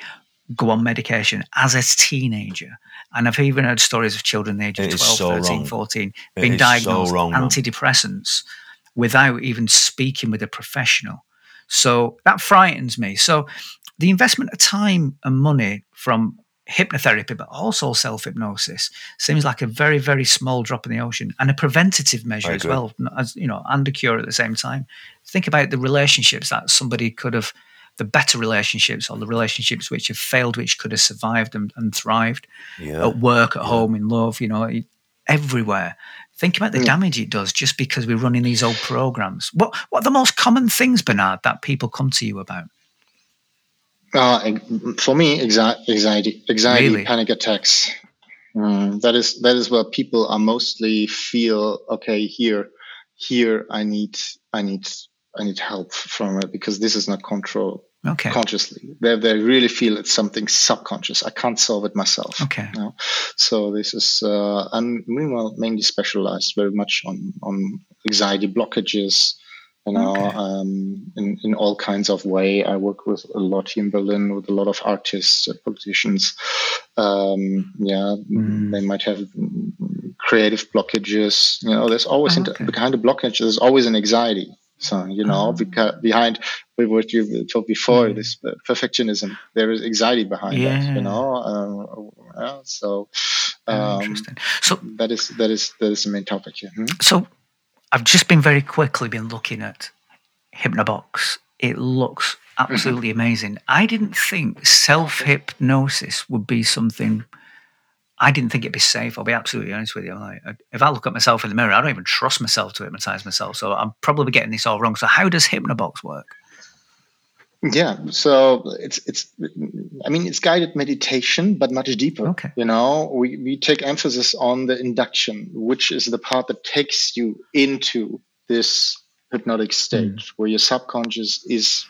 go on medication as a teenager. And I've even heard stories of children the age of 12, so 13, wrong. 14 being diagnosed so wrong, antidepressants without even speaking with a professional. So that frightens me. So the investment of time and money from hypnotherapy, but also self hypnosis, seems like a very, very small drop in the ocean and a preventative measure as well, as you know, and a cure at the same time. Think about the relationships that somebody could have the better relationships or the relationships which have failed, which could have survived and, and thrived yeah. at work, at yeah. home, in love, you know, everywhere. Think about the yeah. damage it does just because we're running these old programs. What what are the most common things, Bernhard, that people come to you about? Uh, for me, anxiety, anxiety, really? panic attacks. Mm, that is that is where people are mostly feel okay. Here, here, I need, I need, I need help from it because this is not control okay. consciously. They, they really feel it's something subconscious. I can't solve it myself. Okay. You know? So this is, uh, I'm meanwhile mainly specialized very much on, on anxiety blockages, you know, okay. um, in, in all kinds of way. I work with a lot here in Berlin with a lot of artists, uh, politicians. Um, yeah, mm. they might have creative blockages. You know, there's always oh, okay. behind the blockage, there's always an anxiety. So, you know, oh. because behind what you talked before, mm. this perfectionism, there is anxiety behind yeah. that, you know. Uh, yeah, so, um, interesting. So that is that is that is the main topic here. Hmm? So, I've just been very quickly been looking at HypnoBox. It looks mm-hmm. absolutely mm-hmm. amazing. I didn't think self hypnosis would be something I didn't think it'd be safe. I'll be absolutely honest with you. Like, if I look at myself in the mirror, I don't even trust myself to hypnotize myself. So I'm probably getting this all wrong. So how does HypnoBox work? Yeah, so it's it's I mean it's guided meditation, but much deeper. Okay. You know, we, we take emphasis on the induction, which is the part that takes you into this hypnotic state mm. where your subconscious is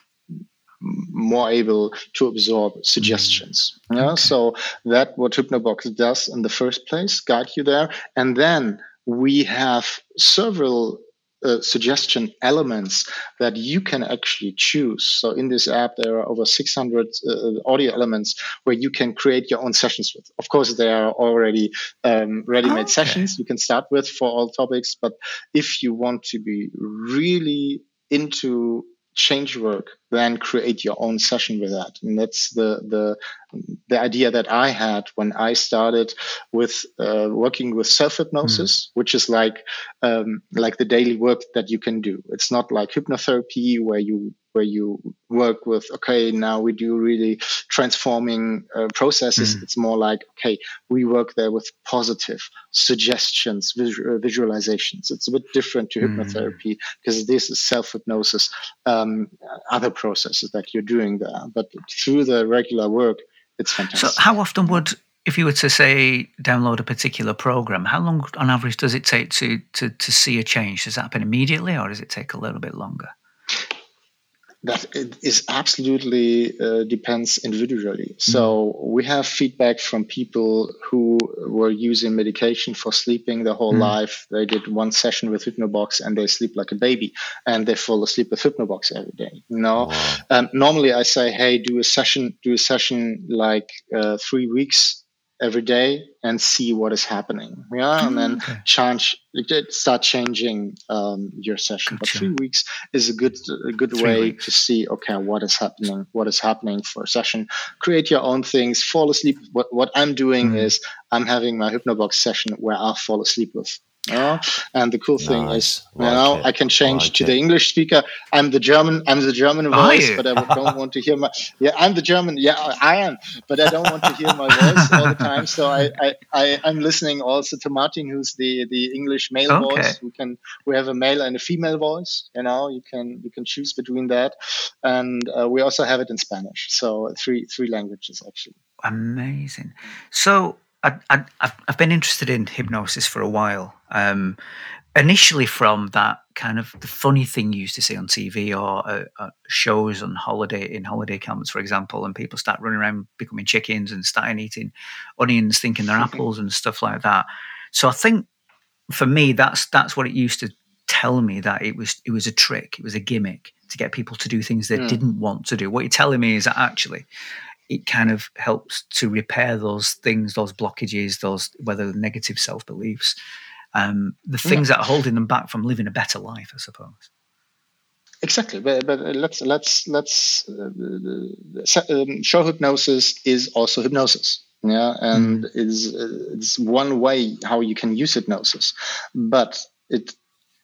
more able to absorb suggestions. Mm. Yeah, okay. so that what HypnoBox does in the first place, guide you there, and then we have several uh, suggestion elements that you can actually choose. So in this app, there are over 600 uh, audio elements where you can create your own sessions with. Of course, there are already um, ready-made okay. sessions you can start with for all topics. But if you want to be really into change work then create your own session with that and that's the the the idea that i had when i started with uh, working with self hypnosis mm. which is like um, like the daily work that you can do it's not like hypnotherapy where you where you work with okay now we do really transforming uh, processes mm. it's more like okay we work there with positive suggestions visual, uh, visualizations it's a bit different to mm. hypnotherapy because this is self hypnosis um, other processes that you're doing there but through the regular work it's fantastic so how often would if you were to say download a particular program, how long on average does it take to, to, to see a change? Does that happen immediately or does it take a little bit longer? That it is absolutely uh, depends individually. So we have feedback from people who were using medication for sleeping their whole mm. life. They did one session with HypnoBox and they sleep like a baby, and they fall asleep with HypnoBox every day. You know, wow. um, normally I say, hey, do a session, do a session like uh, three weeks every day and see what is happening. Yeah, and then okay. change, start changing um, your session. Gotcha. But three weeks is a good a good three way weeks. to see okay what is happening, what is happening for a session. Create your own things. Fall asleep. What what I'm doing mm. is I'm having my HypnoBox session where I fall asleep with yeah. And the cool thing nice. is, you like know, it. I can change like to it. the English speaker. I'm the German. I'm the German voice, but I don't want to hear my. Yeah, I'm the German. Yeah, I am, but I don't want to hear my voice all the time. So I, I, I am listening also to Martin, who's the the English male okay. voice. We can we have a male and a female voice. You know, you can you can choose between that, and uh, we also have it in Spanish. So three three languages actually. Amazing. So I, I, I've been interested in hypnosis for a while. Um, initially, from that kind of the funny thing you used to see on TV or uh, uh, shows on holiday in holiday camps, for example, and people start running around becoming chickens and starting eating onions, thinking they're apples and stuff like that. So I think for me, that's that's what it used to tell me that it was it was a trick, it was a gimmick to get people to do things they mm. didn't want to do. What you're telling me is that actually it kind of helps to repair those things, those blockages, those whether negative self beliefs, um, the things yeah. that are holding them back from living a better life, I suppose. Exactly, but, but let's let's let's uh, um, show hypnosis is also hypnosis. Yeah, and mm. is uh, it's one way how you can use hypnosis, but it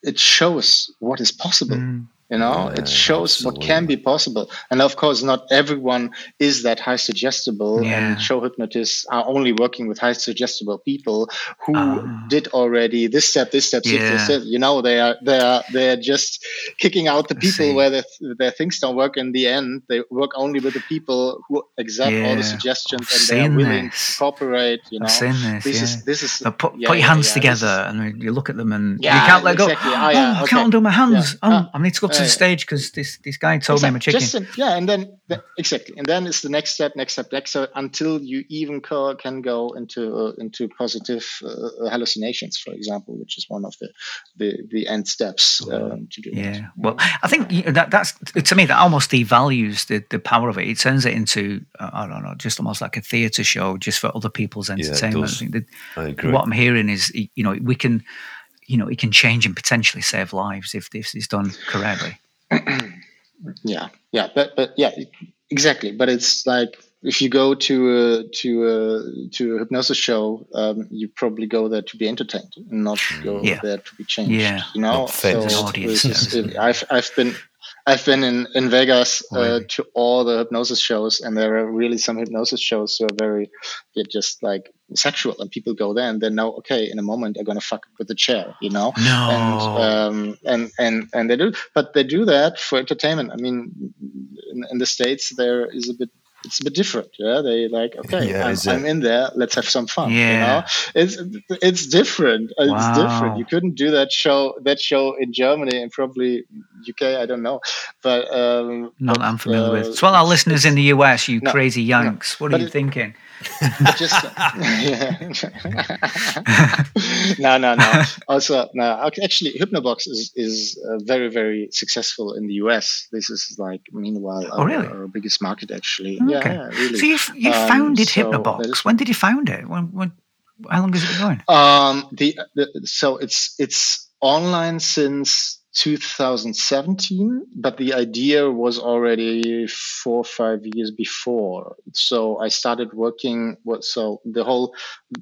it shows what is possible. Mm you know yeah, it shows absolutely. what can be possible and of course not everyone is that high suggestible yeah. and show hypnotists are only working with high suggestible people who um, did already this step this step yeah. this step you know they are they are they're just kicking out the people where their, their things don't work in the end they work only with the people who accept all the suggestions I've and they're willing this. to cooperate you know this, this is this is put, put your hands together and you look at them and you can't let exactly. go oh, oh, okay. I can't undo my hands oh, ah. I need to go to the stage because this this guy told exactly. me I'm a chicken. Just, yeah, and then the, exactly, and then it's the next step, next step, next step, until you even co- can go into uh, into positive uh, hallucinations, for example, which is one of the the, the end steps um, to do. Yeah, that. well, I think you that that's to me that almost devalues the the power of it. It turns it into uh, I don't know, just almost like a theatre show, just for other people's entertainment. Yeah, I, I agree. What I'm hearing is, you know, we can you know, it can change and potentially save lives if this is done correctly. yeah, yeah, but but yeah, exactly. But it's like if you go to a to a to a hypnosis show, um, you probably go there to be entertained and not go yeah. there to be changed. Yeah, you know. So audience, I've I've been I've been in in Vegas uh, to all the hypnosis shows, and there are really some hypnosis shows who are very just like sexual, and people go there and they know, okay, in a moment they're gonna fuck with the chair, you know. No. And um, and and and they do, but they do that for entertainment. I mean, in, in the states there is a bit it's a bit different. Yeah, they like okay, yeah, I'm, I'm, in there. Let's have some fun. Yeah, you know? it's it's different. Wow. It's different. You couldn't do that show that show in Germany and probably UK, I don't know, but um, not I'm familiar uh, with. So, well, our listeners in the US, you no, crazy Yanks, no, what are you it, thinking? Just no, no, no. Also, no. Actually, HypnoBox is is uh, very, very successful in the US. This is like, meanwhile, oh, our, really? our biggest market. Actually, okay. yeah, yeah, really. So you you Um, founded so HypnoBox. is- when did you found it? When, when how long has it been going? Um, the, the so it's it's online since 2017, but the idea was already four or five years before. So I started working. What so the whole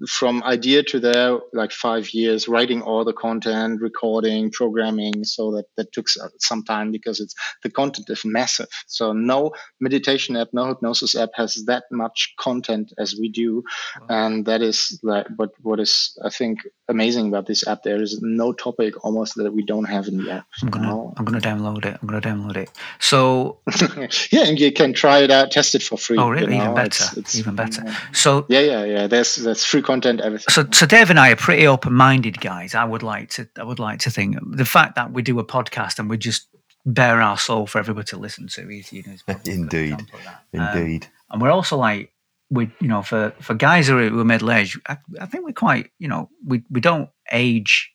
from idea to there, like five years, writing all the content, recording, programming. So that that took some time because it's the content is massive. So no meditation app, no hypnosis app has that much content as we do, and that is like what what is I think amazing about this app. There is no topic almost that we don't have in the app. I'm gonna now. I'm gonna download it. I'm gonna download it. So yeah, and you can try it out, test it for free. oh really? you Even better. it's- it's- Even better. So Yeah, yeah, yeah. There's there's free content, everything. so so Dave and I are pretty open-minded guys. I would like to I would like to think the fact that we do a podcast and we just bare our soul for everybody to listen to is you know is probably a good Indeed. example of that. Um, Indeed. and we're also like we you know for for guys who are, who are middle aged I, I think we're quite you know we we don't age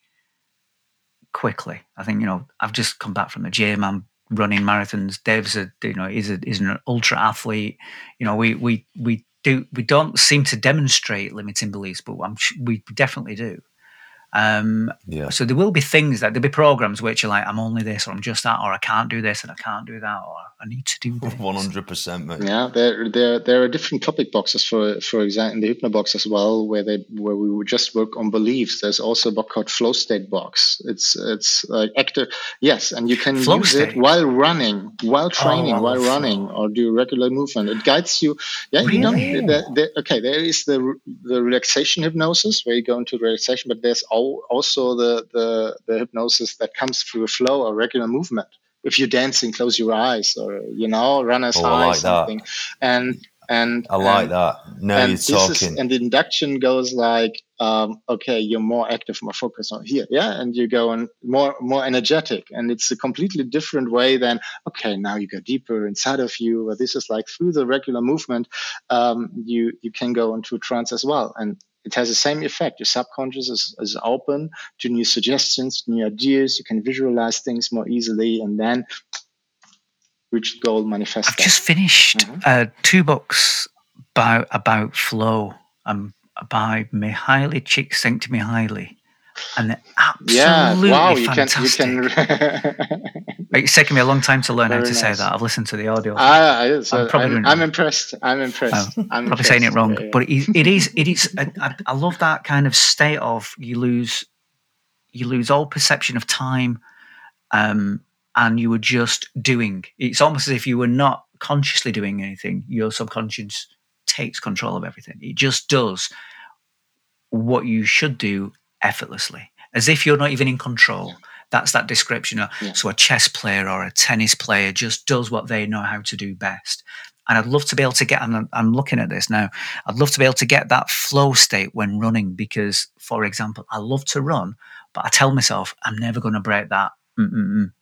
quickly. I think you know i've just come back from the gym. I'm running marathons. Dave's a you know is a he's an ultra athlete. You know we we we do we don't seem to demonstrate limiting beliefs but i'm we definitely do. Um Yeah. so there will be things that there'll be programs which are like i'm only this or i'm just that or i can't do this and i can't do that or i need to do One hundred percent, mate. Yeah, there there there are different topic boxes for for example in the HypnoBox as well, where they where we would just work on beliefs. There's also a box called Flow State Box. It's it's like active, yes, and you can Flow use state? it while running, while oh, training, I while running, flow. or do regular movement. It guides you. Yeah, you Really? don't. The, the, okay, there is the the relaxation hypnosis where you go into relaxation, but there's al- also the the the hypnosis that comes through a flow or regular movement. If you're dancing, close your eyes, or you know, run as Oh, high, like that. something. And and I like and, that. Now and you're this talking. Is, and the induction goes like, um, okay, you're more active, more focused on here, yeah, and you go on more more energetic, and it's a completely different way than okay, now you go deeper inside of you. But this is like through the regular movement, um, you you can go into trance as well, and it has the same effect. Your subconscious is, is open to new suggestions, new ideas. You can visualize things more easily, and then reach the goal, manifest. I've just finished Mhm. uh, two books about about flow um, by Mihaly Csikszentmihalyi, and they're yeah, absolutely wow, you can fantastic. you can. It's taken me a long time to learn how Very to say that. I've listened to the audio. Ah, so I'm I'm, I'm, wrong. impressed. I'm impressed. Oh, I'm probably saying it wrong, Yeah, yeah. but it, it is. It is. I, I- love that kind of state of you lose, you lose all perception of time, um, and you were just doing. It's almost as if you were not consciously doing anything. Your subconscious takes control of everything. It just does what you should do effortlessly, as if you're not even in control. That's that description. of- Yeah. So a chess player or a tennis player just does what they know how to do best. And I'd love to be able to get, and I'm- I'm looking at this now, I'd love to be able to get that flow state when running because, for example, I love to run, but I tell myself I'm never going to break that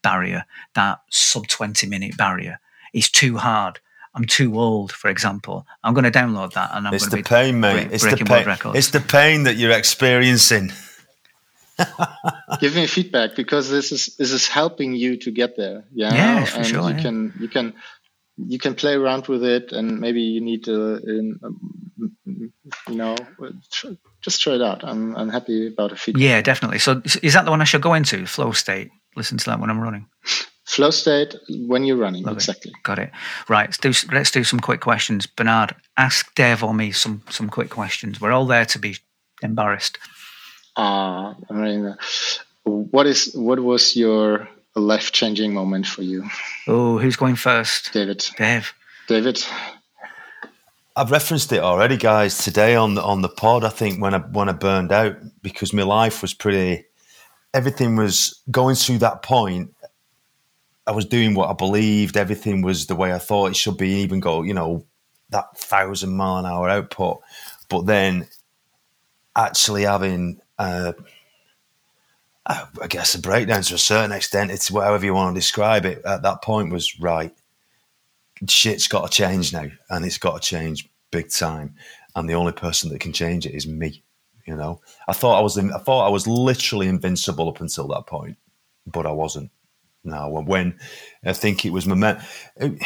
barrier, that sub 20 minute barrier. It's too hard. I'm too old, for example. I'm going to download that and I'm It's going the to be pain, mate. break- It's the breaking world pain. records. It's the pain that you're experiencing. Give me feedback because this is this is helping you to get there. Yeah, Yeah, for and sure, You yeah. can you can you can play around with it, and maybe you need to, in, um, you know, tr- just try it out. I'm I'm happy about the feedback. Yeah, definitely. So is- that the one I should go into? Flow state. Listen to that when I'm running. Flow state when you're running, Love it. exactly. Got it. Right. Let's do let's do some quick questions. Bernhard, ask Dave or me some some quick questions. We're all there to be embarrassed. Ah, I mean, what is what was your life changing moment for you, Oh, who's going first? David? Dave. David. I've referenced it already, guys, today on the on the pod. I think when I when I burned out because my life was pretty, everything was going through that point. I was doing what I believed. Everything was the way I thought it should be. Even go, you know, that thousand mile an hour output, but then actually having uh, I guess a breakdown to a certain extent. It's whatever you want to describe it. At that point, was right. Shit's got to change now, and it's got to change big time. And the only person that can change it is me. You know, I thought I was. I thought I was literally invincible up until that point, but I wasn't. Now, when I think it was moment,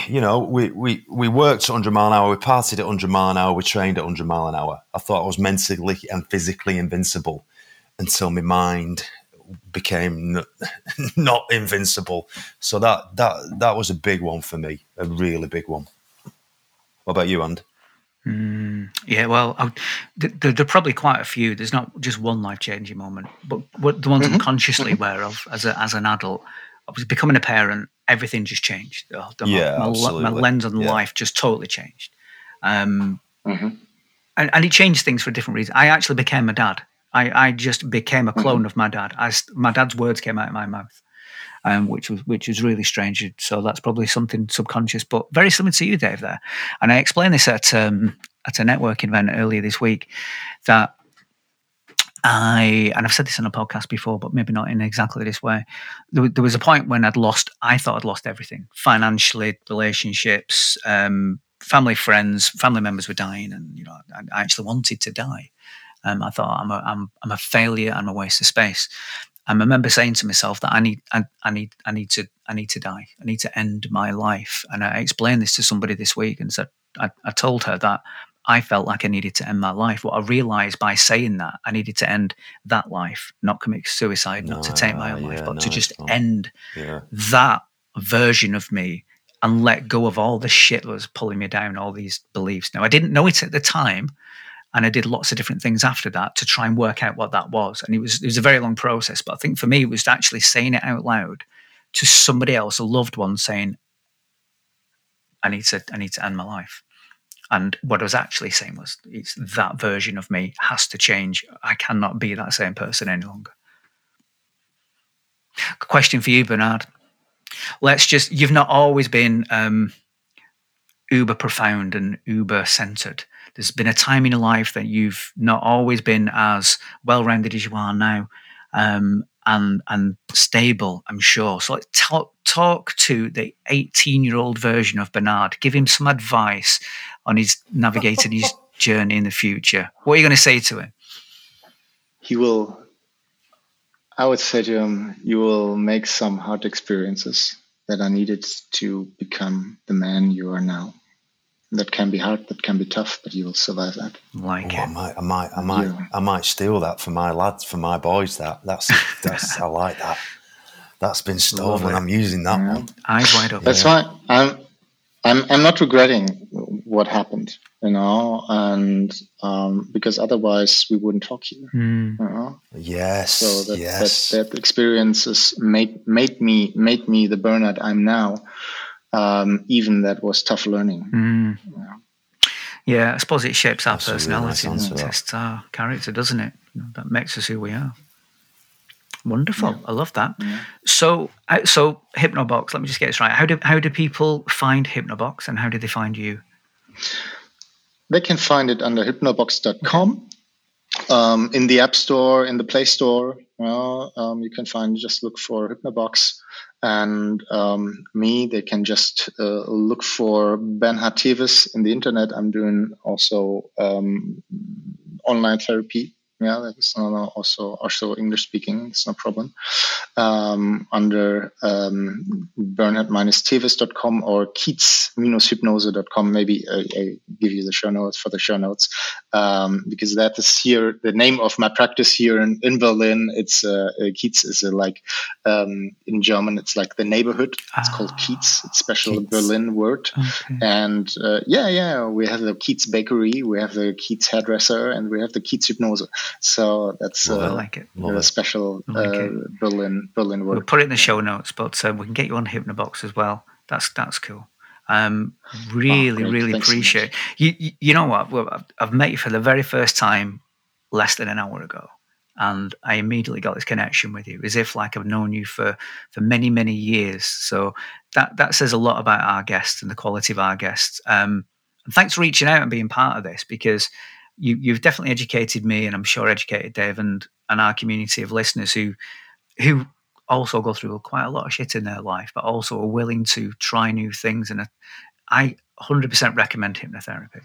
you know, we, we, we worked at 100 mile an hour, we partied at 100 mile an hour, we trained at 100 mile an hour. I thought I was mentally and physically invincible until my mind became not invincible. So that that that was a big one for me, a really big one. What about you, And? Mm, yeah, well, I, there, there, are probably quite a few. There's not just one life changing moment, but what the ones mm-hmm. I'm consciously mm-hmm. aware of as a, as an adult. I was becoming a parent. Everything just changed. The, the, yeah, my, absolutely. my lens on yeah. life just totally changed. Um, mm-hmm. and, and it changed things for a different reason. I actually became a dad. I, I just became a clone mm-hmm. of my dad. I, my dad's words came out of my mouth, um, which was which was really strange. So that's probably something subconscious, but very similar to you, Dave. There, and I explained this at um, at a networking event earlier this week that I and I've said this on a podcast before, but maybe not in exactly this way. There, there was a point when I'd lost. I thought I'd lost everything: financially, relationships, um, family, friends, family members were dying, and you know, I, I actually wanted to die. Um, I thought I'm a, I'm, I'm a failure. I'm a waste of space. I remember saying to myself that I need, I, I, need, I need to, I need to die. I need to end my life. And I explained this to somebody this week and said, I, I told her that I felt like I needed to end my life. What I realized by saying that I needed to end that life, not commit suicide, not to take my own yeah, life, but no, to just end yeah. that version of me and let go of all the shit that was pulling me down, all these beliefs. Now, I didn't know it at the time. And I did lots of different things after that to try and work out what that was. And it was it was a very long process. But I think for me, it was actually saying it out loud to somebody else, a loved one, saying, "I need to I need to end my life." And what I was actually saying was, it's that version of me has to change. I cannot be that same person any longer. Question for you, Bernhard. Let's just, you've not always been um, uber profound and uber centered. There's been a time in your life that you've not always been as well rounded as you are now. Um, and and stable, I'm sure. So talk talk to the 18 year old version of Bernhard. Give him some advice on his navigating his journey in the future. What are you going to say to him? He will. I would say to him, you will make some hard experiences that are needed to become the man you are now that can be hard, that can be tough, but you will survive that. Like oh, I might, I might, I might, yeah. I might steal that for my lads, for my boys. That that's that's I like that. That's been stolen. I'm using that yeah. one. Eyes wide open. That's yeah. I'm, I'm, I'm not regretting what happened, you know, and um, because otherwise we wouldn't talk here. Mm. You know? Yes. So that, yes. that that experiences made made me made me the Bernhard I'm now um, even that was tough learning. Mm. Yeah. yeah. I suppose it shapes our That's personality really nice and tests our character, doesn't it? That makes us who we are. Wonderful. Yeah. I love that. Yeah. So, uh, so HypnoBox. Let me just get this right. How do how do people find HypnoBox, and how do they find you? They can find it under hypnobox.com, um, in the App Store, in the Play Store. um, you can find just look for HypnoBox and um, me. They can just uh, look for Ben Tewes in the internet. I'm doing also um, online therapy yeah, that's also also English speaking. It's no problem. Um, under um, bernhard-tewes.com or kiez-hypnose.com. Maybe I, I, give you the show notes for the show notes um, because that is here the name of my practice here in, in Berlin. It's uh, uh Kiez is a, like um, in German. It's like the neighborhood. It's ah, called Kiez. It's special Kiez. Berlin word. Okay. And uh, yeah, yeah, we have the Kiez bakery, we have the Kiez hairdresser, and we have the Kiez hypnose. So that's uh, like it. a special like uh, Berlin Berlin word. We'll put it in the show notes, but uh, we can get you on HypnoBox as well. That's that's cool. Um, really, oh, really Thanks appreciate so you, you. You know what? Well, I've met you for the very first time less than an hour ago, and I immediately got this connection with you, as if like I've known you for for many many years. So that that says a lot about our guests and the quality of our guests. Um, and thanks for reaching out and being part of this because you, you've definitely educated me, and I'm sure educated Dave and and our community of listeners who who also go through quite a lot of shit in their life, but also are willing to try new things. And I 100% recommend hypnotherapy.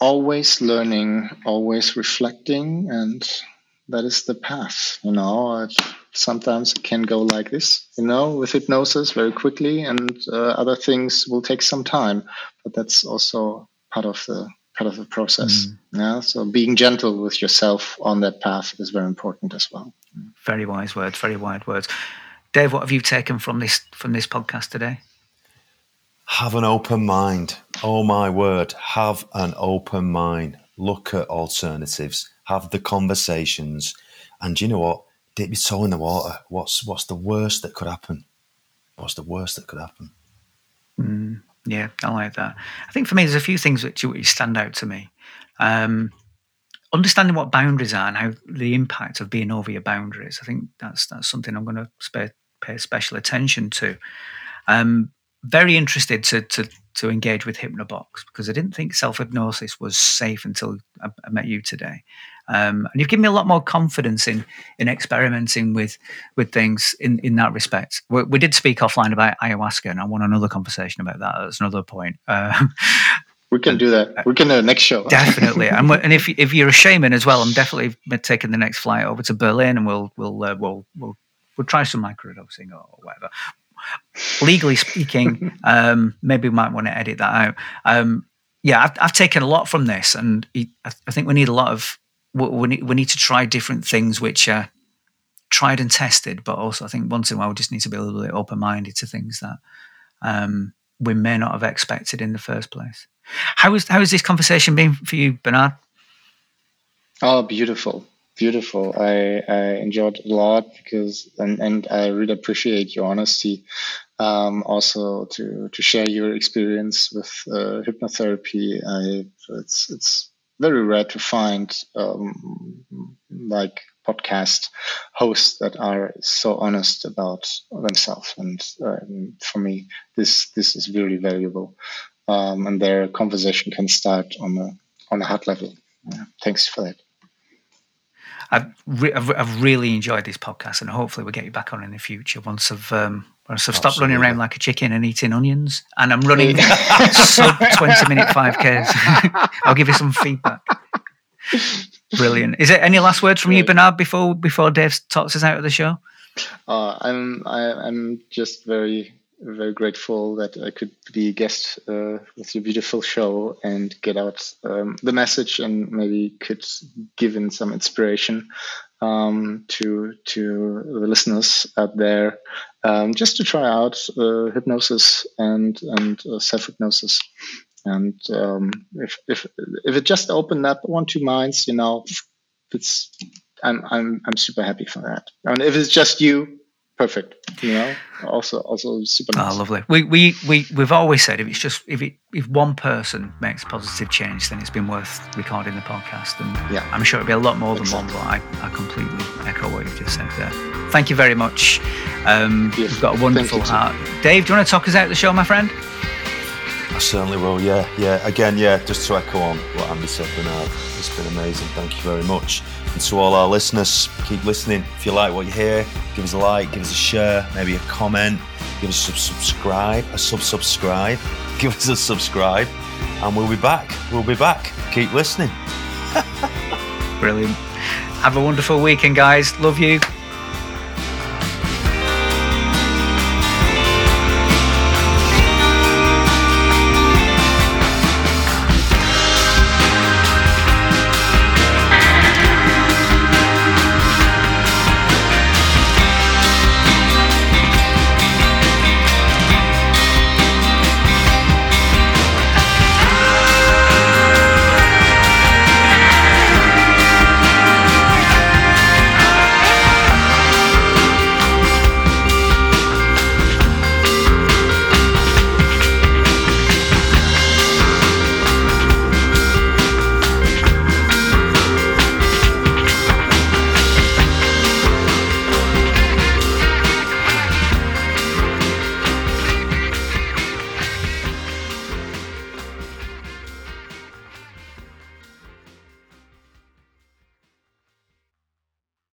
Always learning, always reflecting, and that is the path. You know, it, sometimes it can go like this, you know, with hypnosis very quickly, and uh, other things will take some time. But that's also part of the part of the process. Mm. Yeah. So being gentle with yourself on that path is very important as well. Very wise words. Very wise words. Dave, what have you taken from this from this podcast today? Have an open mind. Oh my word! Have an open mind. Look at alternatives. Have the conversations, and you know what? Dip your toe in the water. What's what's the worst that could happen? What's the worst that could happen? Mm. Yeah, I like that. I think for me, there's a few things which, stand out to me. Um, understanding what boundaries are and how the impact of being over your boundaries. I think that's that's something I'm going to pay, pay special attention to. Um, very interested to, to to engage with HypnoBox because I didn't think self hypnosis was safe until I, I, met you today. Um, and you've given me a lot more confidence in in experimenting with with things in in that respect. We, we did speak offline about ayahuasca, and I want another conversation about that. That's another point. Uh, we can do that. We can do the next show. definitely, and, and if if you're a shaman as well, I'm definitely taking the next flight over to Berlin, and we'll we'll uh, we'll we'll we'll try some microdosing or whatever legally speaking, um, maybe we might want to edit that out. Um, yeah, I've, I've, taken a lot from this, and I think we need a lot of we need, we need to try different things which are tried and tested, but also I think once in a while we just need to be a little bit open minded to things that um, we may not have expected in the first place. How is how has this conversation been for you, Bernhard? Oh, beautiful beautiful. I, I enjoyed a lot because, and, and I really appreciate your honesty. Um, also to, to share your experience with uh, hypnotherapy. I, it's, it's very rare to find, um, like podcast hosts that are so honest about themselves. And um, for me, this, this is really valuable. Um, and their conversation can start on a, on a heart level. Yeah, thanks for that. I've, re- I've, I've, really enjoyed this podcast, and hopefully we'll get you back on in the future once I've um, once I've stopped running around like a chicken and eating onions, and I'm running sub twenty minute five Ks. I'll give you some feedback. Brilliant. Is there any last words from you, Bernhard, before before Dave talks us out of the show? Uh, I'm I, am i am just very very grateful that I could be a guest uh, with your beautiful show and get out um, the message and maybe could give in some inspiration um, to to the listeners out there um, just to try out uh, hypnosis and and uh, self hypnosis. And um, if if if it just opened up one two minds, you know, it's I'm I'm I'm super happy for that. And if it's just you, perfect. You know, also also super nice. Oh, lovely. We we we we've always said if it's just if it if one person makes positive change, then it's been worth recording the podcast. And yeah, I'm sure it'll be a lot more than exactly. one. But I, I completely echo what you've just said there. Thank you very much. Um, yes. You've got a wonderful heart. Dave, do you want to talk us out of the show, my friend? I certainly will. Yeah, yeah. Again, yeah. Just to echo on what Andy said, Bernhard, it's been amazing. Thank you very much. And to all our listeners, keep listening. If you like what you hear, give us a like, give us a share, maybe a comment, give us a subscribe, a sub subscribe, give us a subscribe, and we'll be back. We'll be back. Keep listening. Brilliant. Have a wonderful weekend, guys. Love you.